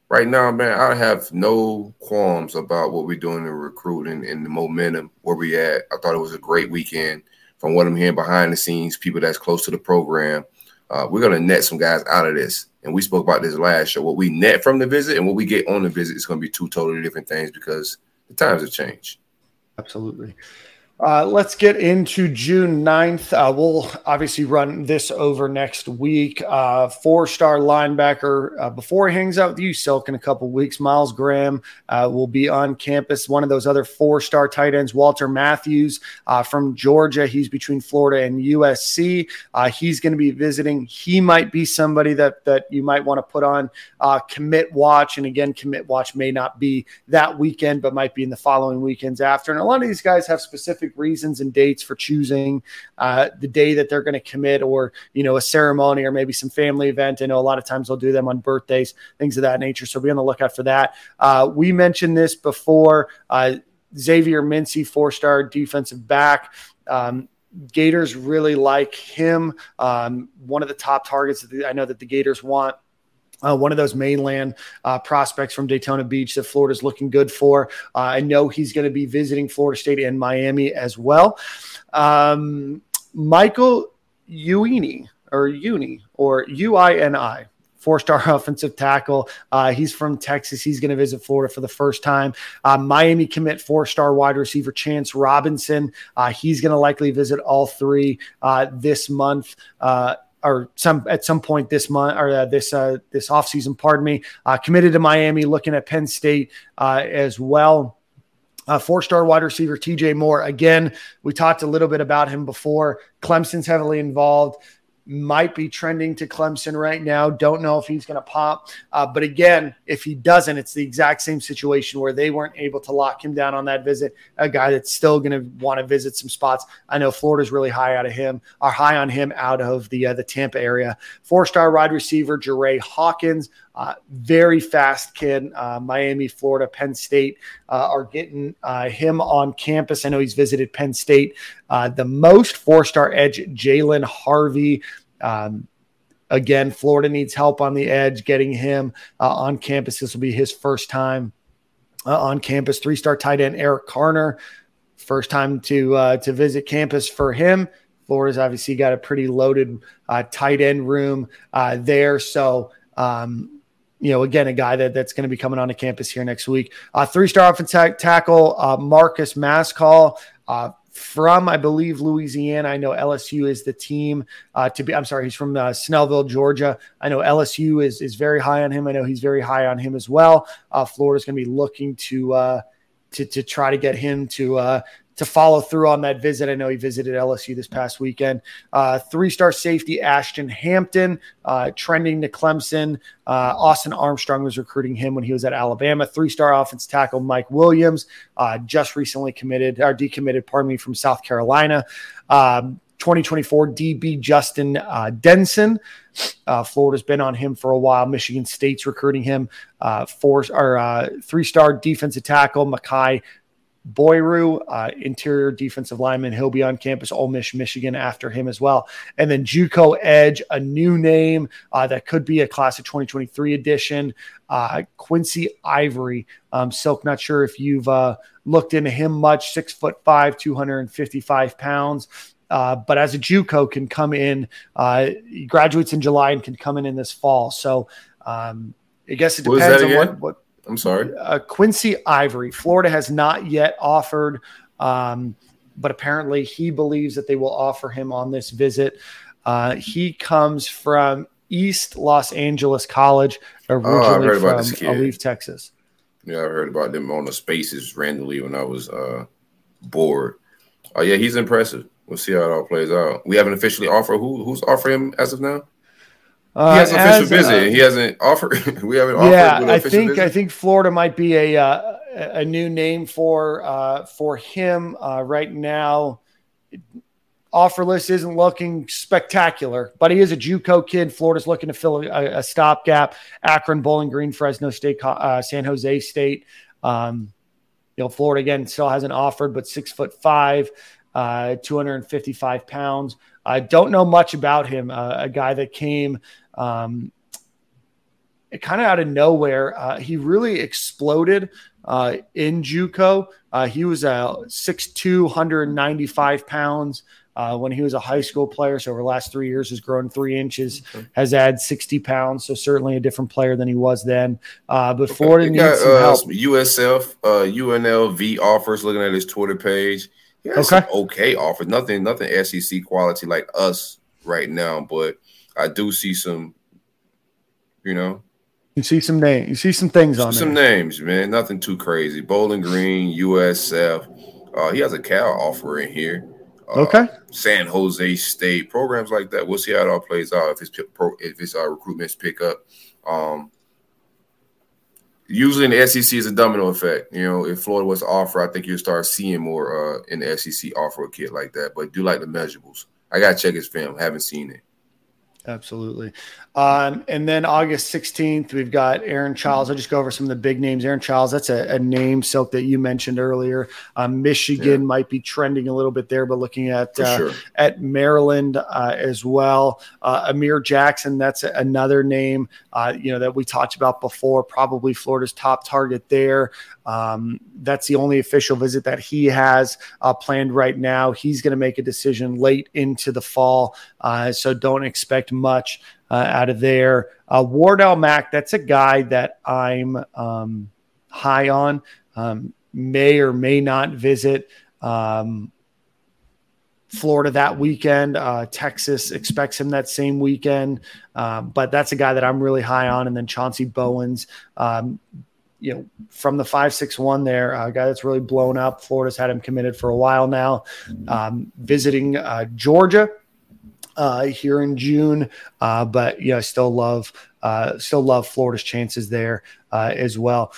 right now, man, I have no qualms about what we're doing in recruiting and the momentum where we at. I thought it was a great weekend. From what I'm hearing behind the scenes, people that's close to the program, uh, we're gonna net some guys out of this. And we spoke about this last show. What we net from the visit and what we get on the visit is gonna be two totally different things because the times have changed. Absolutely. Uh, let's get into June 9th. Uh, we'll obviously run this over next week. Uh, Four star linebacker, uh, before he hangs out with you, Silk, in a couple weeks, Miles Graham uh, will be on campus. One of those other four star tight ends, Walter Matthews uh, from Georgia. He's between Florida and USC. he's going to be visiting. He might be somebody that, that you might want to put on commit watch. And again, commit watch may not be that weekend, but might be in the following weekends after. And a lot of these guys have specific reasons and dates for choosing uh, the day that they're going to commit or, you know, a ceremony or maybe some family event. I know a lot of times they'll do them on birthdays, things of that nature. So be on the lookout for that. Uh, we mentioned this before. Uh, Xavier Mincy, four star defensive back. Um, Gators really like him. Um, one of the top targets that I know that the Gators want uh, one of those mainland uh, prospects from Daytona Beach that Florida's looking good for. Uh, I know he's going to be visiting Florida State and Miami as well. Um, Michael Uini or Uni or U I N I. Four star offensive tackle. Uh, he's from Texas. He's going to visit Florida for the first time. Uh, Miami commit four star wide receiver Chance Robinson. Uh, he's going to likely visit all three this month or some at some point this month or uh, this uh, this offseason, pardon me, uh, committed to Miami, looking at Penn State uh, as well. Uh, four star wide receiver TJ Moore. Again, we talked a little bit about him before. Clemson's heavily involved might be trending to Clemson right now. Don't know if he's going to pop. Uh, but again, if he doesn't, it's the exact same situation where they weren't able to lock him down on that visit. A guy that's still going to want to visit some spots. I know Florida's really high out of him, are high on him out of the uh, the Tampa area. Four star wide receiver Jeray Hawkins, uh, very fast kid. Uh, Miami, Florida, Penn State uh, are getting uh, him on campus. I know he's visited Penn State. Uh, the most four star edge, Jalen Harvey. Um, again, Florida needs help on the edge, getting him uh, on campus. This will be his first time on campus. Three star tight end, Eric Carner. First time to to visit campus for him. Florida's obviously got a pretty loaded tight end room there. So, um, you know, again, a guy that, that's going to be coming onto campus here next week. Uh, three star offensive tackle, uh, Marcus Mascall, uh, from, I believe, Louisiana. I know LSU is the team uh, to be. I'm sorry, he's from uh, Snellville, Georgia. I know LSU is is very high on him. I know he's very high on him as well. Uh, Florida's going to be looking to uh, to to try to get him to uh, to follow through on that visit. I know he visited LSU this past weekend. Uh, Three star safety Ashton Hampton, uh, trending to Clemson. Uh, Austin Armstrong was recruiting him when he was at Alabama. Three star offense tackle Mike Williams, uh, just recently committed or decommitted, pardon me, from South Carolina. Um, 2024 DB Justin uh, Denson. Uh, Florida's been on him for a while. Michigan State's recruiting him. Uh, four or uh, three star defensive tackle Makai Boyru, uh, interior defensive lineman. He'll be on campus, Ole Miss, Michigan, after him as well. And then JUCO Edge, a new name uh, that could be a class of 2023 edition. Uh, Quincy Ivory, um, Silk. Not sure if you've uh, looked into him much. Six foot five, 255 pounds. Uh, but as a JUCO, can come in. Uh, he graduates in July and can come in in this fall. So um, I guess it depends on what, what I'm sorry. Uh, Quincy Ivory. Florida has not yet offered, um, but apparently he believes that they will offer him on this visit. Uh, he comes from East Los Angeles College, originally oh, from Alief, Texas. Yeah, I heard about them on the spaces randomly when I was uh, bored. Oh yeah, he's impressive. We'll see how it all plays out. We haven't officially offered who who's offering him as of now. Uh, he has official visit. Uh, he hasn't offered. we haven't. Offered. Yeah, I think visit? I think Florida might be a uh, a new name for uh, for him uh, right now. Offer list isn't looking spectacular, but he is a JUCO kid. Florida's looking to fill a, a stopgap. Akron, Bowling Green, Fresno State, uh, San Jose State. Um, you know, Florida again still hasn't offered, but six foot five, uh, 255 pounds. I don't know much about him. Uh, a guy that came um, kind of out of nowhere. Uh, he really exploded uh, in JUCO. Uh, he was a 6'2", 195 pounds uh, when he was a high school player. So over the last three years, has grown three inches, okay. has added 60 pounds. So certainly a different player than he was then. Uh, but Florida needs got, some uh, help. USF, UNLV offers. Looking at his Twitter page, he has okay. okay offers. Nothing, nothing SEC quality like us right now, but I do see some, you know. You see some names. You see some things on some there. names, man. Nothing too crazy. Bowling Green, USF. Uh, he has a Cal offer in here. Uh, okay. San Jose State programs like that. We'll see how it all plays out if his pro if his uh, recruitments pick up. Um, usually in the SEC is a domino effect. You know, if Florida was to offer, I think you'll start seeing more uh, in the SEC offer a kid like that. But do like the measurables. I gotta check his film. Haven't seen it. Absolutely. Um, and then August 16th, we've got Aaron Chiles. I'll just go over some of the big names. Aaron Chiles, that's a, a name, Silk, that you mentioned earlier. Um, Michigan yeah. might be trending a little bit there, but looking at uh, sure. at Maryland uh, as well. Uh, Amir Jackson, that's another name, uh, you know, that we talked about before. Probably Florida's top target there. Um, that's the only official visit that he has uh, planned right now. He's going to make a decision late into the fall, uh, so don't expect much out of there. Uh, Wardell Mack, that's a guy that I'm um, high on. Um, may or may not visit um, Florida that weekend. Uh, Texas expects him that same weekend, uh, but that's a guy that I'm really high on. And then Chauncey Bowens, um, you know, from the five six one there, a guy that's really blown up. Florida's had him committed for a while now. Um, visiting uh, Georgia uh, here in June. Uh, but yeah, I still love uh, still love Florida's chances there uh, as well.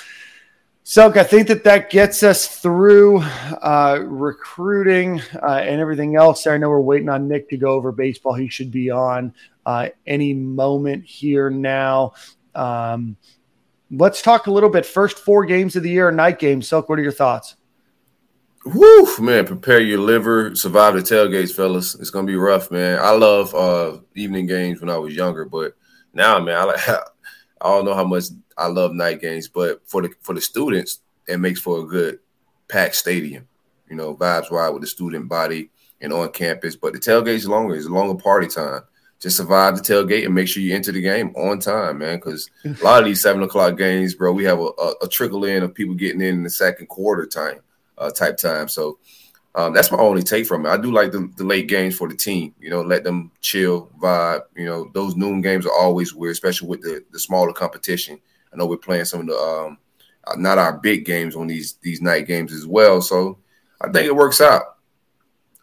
So I think that that gets us through uh, recruiting uh, and everything else. There. I know we're waiting on Nick to go over baseball. He should be on any moment here now. Um, let's talk a little bit. First four games of the year, night games. Silk, what are your thoughts? Woo, man, prepare your liver, survive the tailgates, fellas. It's gonna be rough, man. I love uh evening games when I was younger, but now, man, I like I don't know how much I love night games, but for the for the students, it makes for a good packed stadium. You know, vibes wide with the student body and on campus. But the tailgate's longer, it's a longer party time. Just survive the tailgate and make sure you enter the game on time, man. Because a lot of these seven o'clock games, bro, we have a, a, a trickle in of people getting in in the second quarter time uh, type time. So um, that's my only take from it. I do like the, the, late games for the team. You know, let them chill, vibe. You know, those noon games are always weird, especially with the the smaller competition. I know we're playing some of the um, uh, not our big games on these these night games as well. So I think it works out.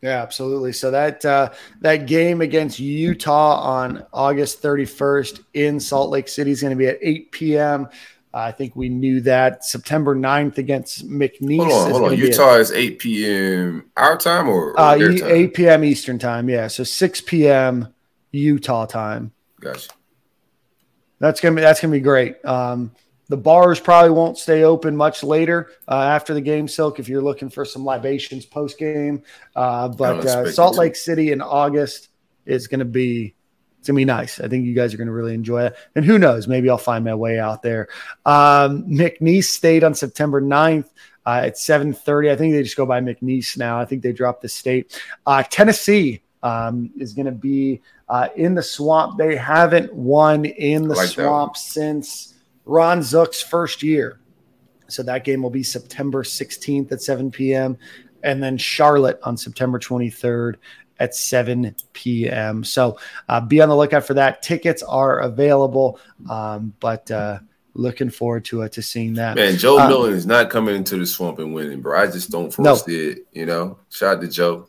Yeah, absolutely. So that uh, that game against Utah on August 31st in Salt Lake City is going to be at 8 p.m. I think we knew that September 9th against McNeese. Hold on, hold on. Utah is 8 p.m. our time or, or uh, time? 8 p.m. Eastern time. Yeah, so 6 p.m. Utah time. Gotcha. That's gonna be that's gonna be great. Um, the bars probably won't stay open much later uh, after the game, Silk, if you're looking for some libations post game. Uh, but uh, Salt Lake City in August is going to be. It's gonna be nice. I think you guys are gonna really enjoy it. And who knows, maybe I'll find my way out there. Um, McNeese State on September 9th uh, at 7:30. I think they just go by McNeese now. I think they dropped the state. Uh, Tennessee um, is going to be uh, in the swamp. They haven't won in the like swamp since Ron Zook's first year. So that game will be September 16th at 7 p.m. And then Charlotte on September 23rd at 7 p.m. So uh, be on the lookout for that. Tickets are available, um, but uh, looking forward to uh, to seeing that. Man, Joe um, Milton is not coming into the swamp and winning, bro. I just don't foresee no. it. You know, shout out to Joe.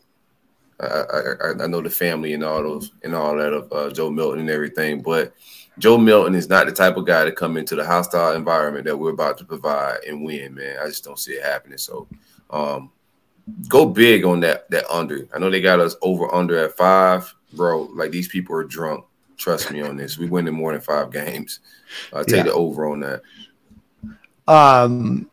I, I, I know the family and all those and all that of uh, Joe Milton and everything, but Joe Milton is not the type of guy to come into the hostile environment that we're about to provide and win, man. I just don't see it happening. So um, go big on that that under. I know they got us over under at five, bro. Like these people are drunk. Trust me on this. We win in more than five games. I uh, take yeah. the over on that. Um,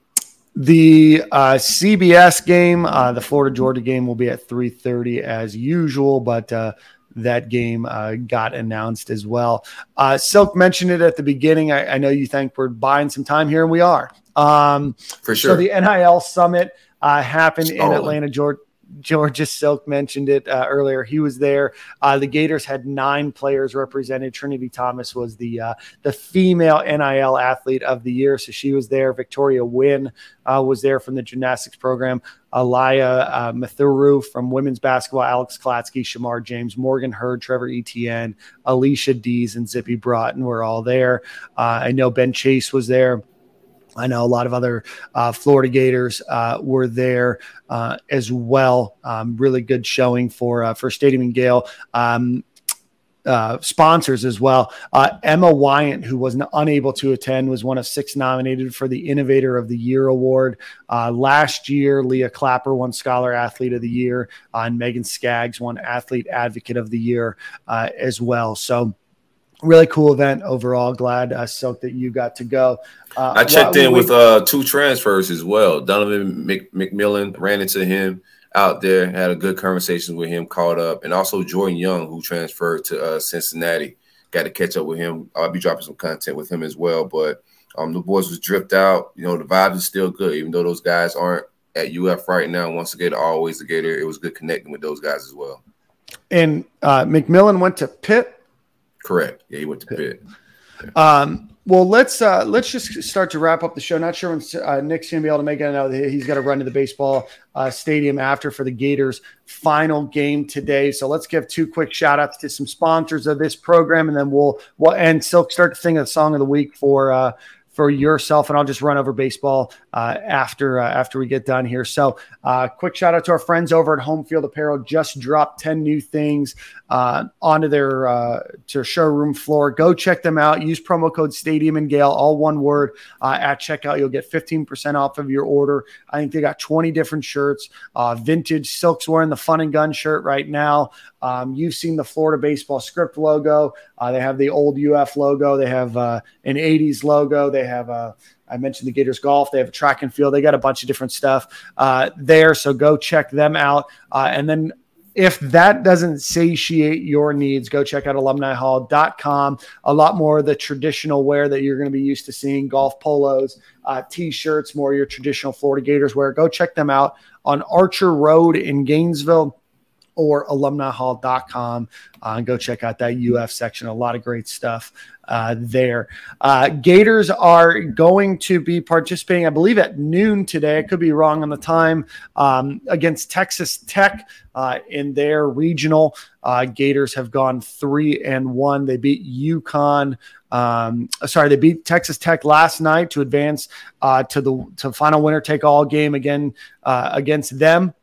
the uh, CBS game, uh, the Florida Georgia game, will be at three thirty as usual, but uh, that game uh, got announced as well. Uh, Silk mentioned it at the beginning. I, I, know you think we're buying some time here, and we are. Um, For sure. So the NIL Summit uh, happened in Atlanta, Georgia. Georgia Silk mentioned it uh, earlier. He was there. Uh, the Gators had nine players represented. Trinity Thomas was the uh, the female NIL athlete of the year, so she was there. Victoria Wynn uh, was there from the gymnastics program. Alaya uh, Mathuru from women's basketball. Alex Klatsky, Shamar James, Morgan Hurd, Trevor Etienne, Alicia Dees, and Zippy Broughton were all there. Uh, I know Ben Chase was there. I know a lot of other uh, Florida Gators uh, were there uh, as well. Um, really good showing for uh, for Stadium and Gale. Um, uh, sponsors as well. Uh, Emma Wyant, who was unable to attend, was one of six nominated for the Innovator of the Year award. last year, Leah Clapper won Scholar Athlete of the Year, and Megan Skaggs won Athlete Advocate of the Year as well. So, really cool event overall. Glad, uh, Silk, that you got to go. Uh, I checked in we, with uh, two transfers as well. Donovan Mc, McMillan ran into him out there, had a good conversation with him, caught up, and also Jordan Young, who transferred to uh, Cincinnati. Got to catch up with him. I'll be dropping some content with him as well. But um, the boys was dripped out. You know, the vibes is still good, even though those guys aren't at UF right now. Once again, always the Gator. It was good connecting with those guys as well. And uh, McMillan went to Pitt Correct. Yeah, he went to Pitt. Um, well, let's uh, let's just start to wrap up the show. Not sure when uh, Nick's gonna be able to make it. I know he's got to run to the baseball uh, stadium after for the Gators' final game today. So let's give two quick shout outs to some sponsors of this program, and then we'll we'll and Silk start to sing the song of the week for uh, for yourself, and I'll just run over baseball uh, after uh, after we get done here. So, uh, quick shout out to our friends over at Home Field Apparel. Just dropped ten new things uh, onto their uh, to showroom floor. Go check them out. Use promo code Stadium and Gale, all one word uh, at checkout. You'll get fifteen percent off of your order. I think they got twenty different shirts. vintage Silk's wearing the Fun and Gun shirt right now. Um, you've seen the Florida baseball script logo. they have the old UF logo. They have an '80s logo. They have a I mentioned the Gators golf. They have a track and field. They got a bunch of different stuff uh, there. So go check them out. Uh, and then if that doesn't satiate your needs, go check out alumnihall.com. A lot more of the traditional wear that you're going to be used to seeing golf polos, uh, t shirts, more your traditional Florida Gators wear. Go check them out on Archer Road in Gainesville or alumnihall.com uh, and go check out that UF section. A lot of great stuff uh, there. Uh, Gators are going to be participating, I believe, at noon today. I could be wrong on the time um, against Texas Tech uh, in their regional. Uh, Gators have gone three and one. They beat UConn. Um, sorry, they beat Texas Tech last night to advance uh, to the to final winner take all game again against them.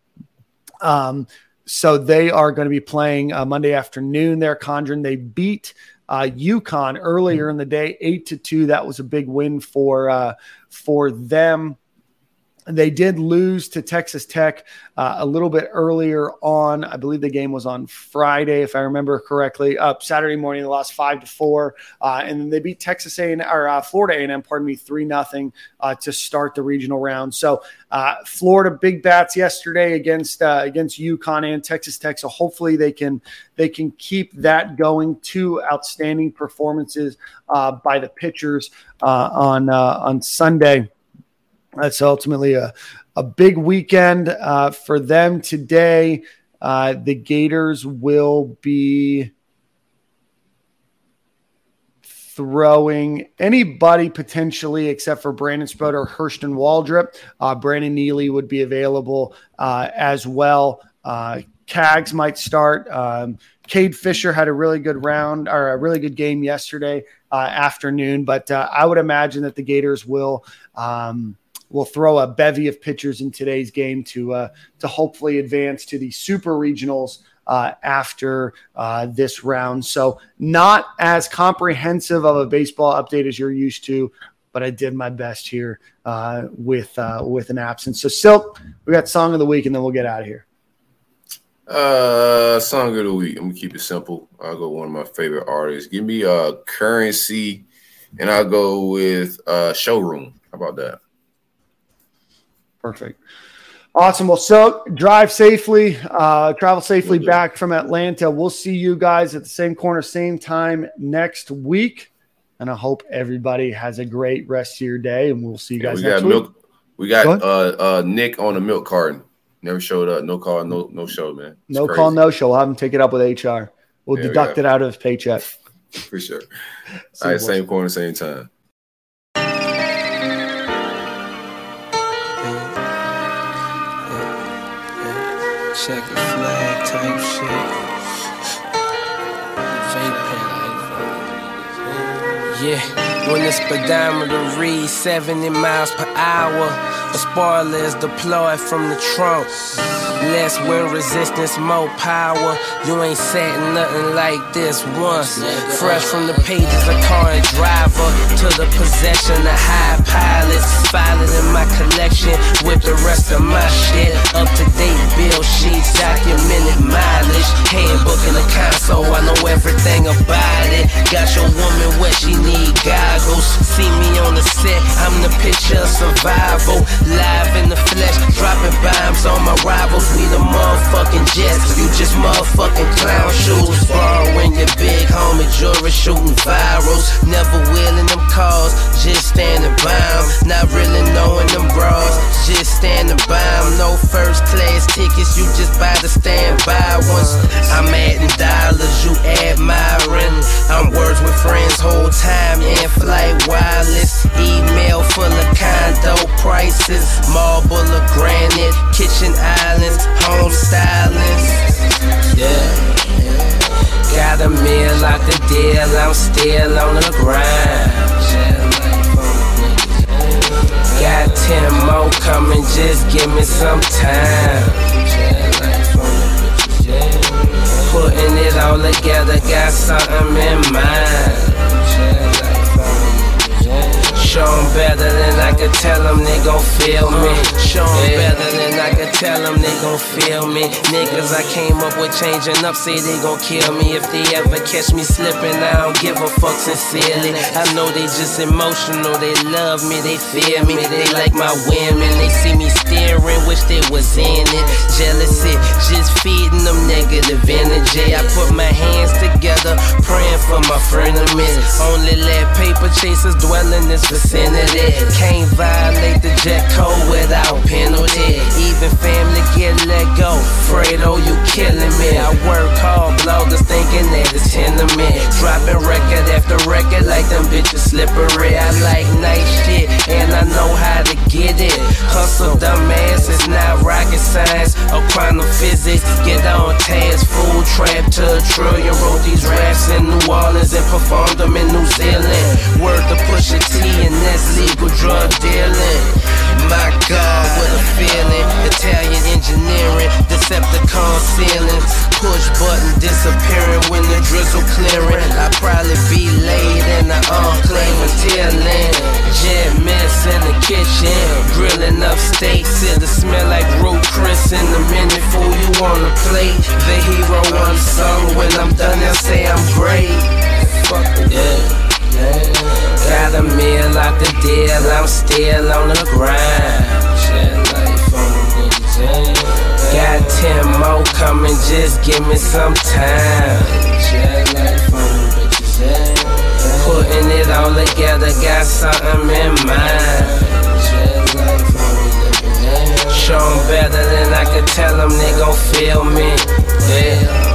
Um, so they are going to be playing uh, Monday afternoon. They're Conjuring. They beat uh, UConn earlier in the day, eight to two. That was a big win for uh, for them. They did lose to Texas Tech uh, a little bit earlier on. I believe the game was on Friday, if I remember correctly. Up Saturday morning, they lost five to four, uh, and then they beat Texas A and or uh, Florida A and M, pardon me, three nothing uh, to start the regional round. So uh, Florida big bats yesterday against uh, against UConn and Texas Tech. So hopefully they can they can keep that going. Two outstanding performances by the pitchers on on Sunday. That's ultimately a, a big weekend uh, for them today. Uh, the Gators will be throwing anybody potentially except for Brandon Sproat or Hurston Waldrep. Uh, Brandon Neely would be available uh, as well. Uh, Cags might start. Um, Cade Fisher had a really good round or a really good game yesterday uh, afternoon, but uh, I would imagine that the Gators will. Um, will throw a bevy of pitchers in today's game to uh, to hopefully advance to the super regionals uh, after uh, this round. So not as comprehensive of a baseball update as you're used to, but I did my best here uh, with uh, with an absence. So Silk, we got song of the week, and then we'll get out of here. Uh, song of the week. I'm gonna keep it simple. I'll go one of my favorite artists. Give me a uh, currency, and I'll go with uh showroom. How about that? Perfect. Awesome. Well, so drive safely, uh, travel safely back from Atlanta. We'll see you guys at the same corner, same time next week. And I hope everybody has a great rest of your day. And we'll see you guys yeah, we next got week. Milk, we got uh, uh, Nick on the milk carton. Never showed up. No call, no no show, man. It's no crazy. call, no show. I'll have him take it up with HR. We'll yeah, deduct we it out of his paycheck. For sure. All right, same corner, same time. Check the flag type shit. Eh? Yeah, when the speedometer reads 70 miles per hour. The spoilers deployed from the trunk. Less wind resistance, more power. You ain't setting nothing like this once. Fresh from the pages of car and driver to the possession of high pilots. Filing in my collection with the rest of my shit. Up to date bill sheets, documented mileage. Handbook in the console, I know everything about it. Got your woman where she need goggles. See me on the set, I'm the picture of survival live in the flesh, dropping bombs on my rivals. We the motherfucking jets, you just motherfucking clown shoes. Borrowing your big homie jewelry, shooting virals. Never wheeling them cars, just standing by them. Not really knowing them bras, just standing by them. No first class tickets, you just buy the standby ones. I'm adding dollars, you admiring. I'm words with friends whole time, in flight wireless. Email full of condo prices marble or granite, kitchen islands, home stylings. Yeah. Got a meal out the deal, I'm still on the grind. Got ten more coming, just give me some time. Putting it all together, got something in mind. Show them better than I could tell them they gon' feel me. Uh-huh. Show them better than I could tell them they gon' feel me. Niggas I came up with changing up say they gon' kill me. If they ever catch me slipping, I don't give a fuck sincerely. I know they just emotional, they love me, they fear me. They like my women, they see me staring, wish they was in it. Jealousy, just feeding them negative energy. I put my hands together, praying for my friend frenemies. Only let paper chasers dwell in this vicinity. Can't violate the jet code without penalty. Even family get let go. Fredo, you killing me. I work hard, bloggers thinking that it's tenement. Dropping record after record like them bitches slippery. I like nice shit and I know how to get it. Hustle dumbass, it's not rocket science or quantum physics. Get on task, food trap to a trillion. Wrote these raps in New Orleans and performed them in New Zealand. Word to Pusha T and that's legal drug dealing. My God, what a feeling. Italian engineering, Decepticon ceilings. Push button disappearing when the drizzle clearing. I probably be laid in the enclave until then. Jet miss in the kitchen, grilling up steaks. It'll smell like Ruth's Chris in a minute. Fool, you on the plate. The hero unsung. When I'm done, they'll say I'm great. Fuck yeah. Got a meal out the deal, I'm still on the grind. Got ten more coming, just give me some time. Putting it all together, got something in mind. Show them better than I could tell them they gon' feel me. Yeah.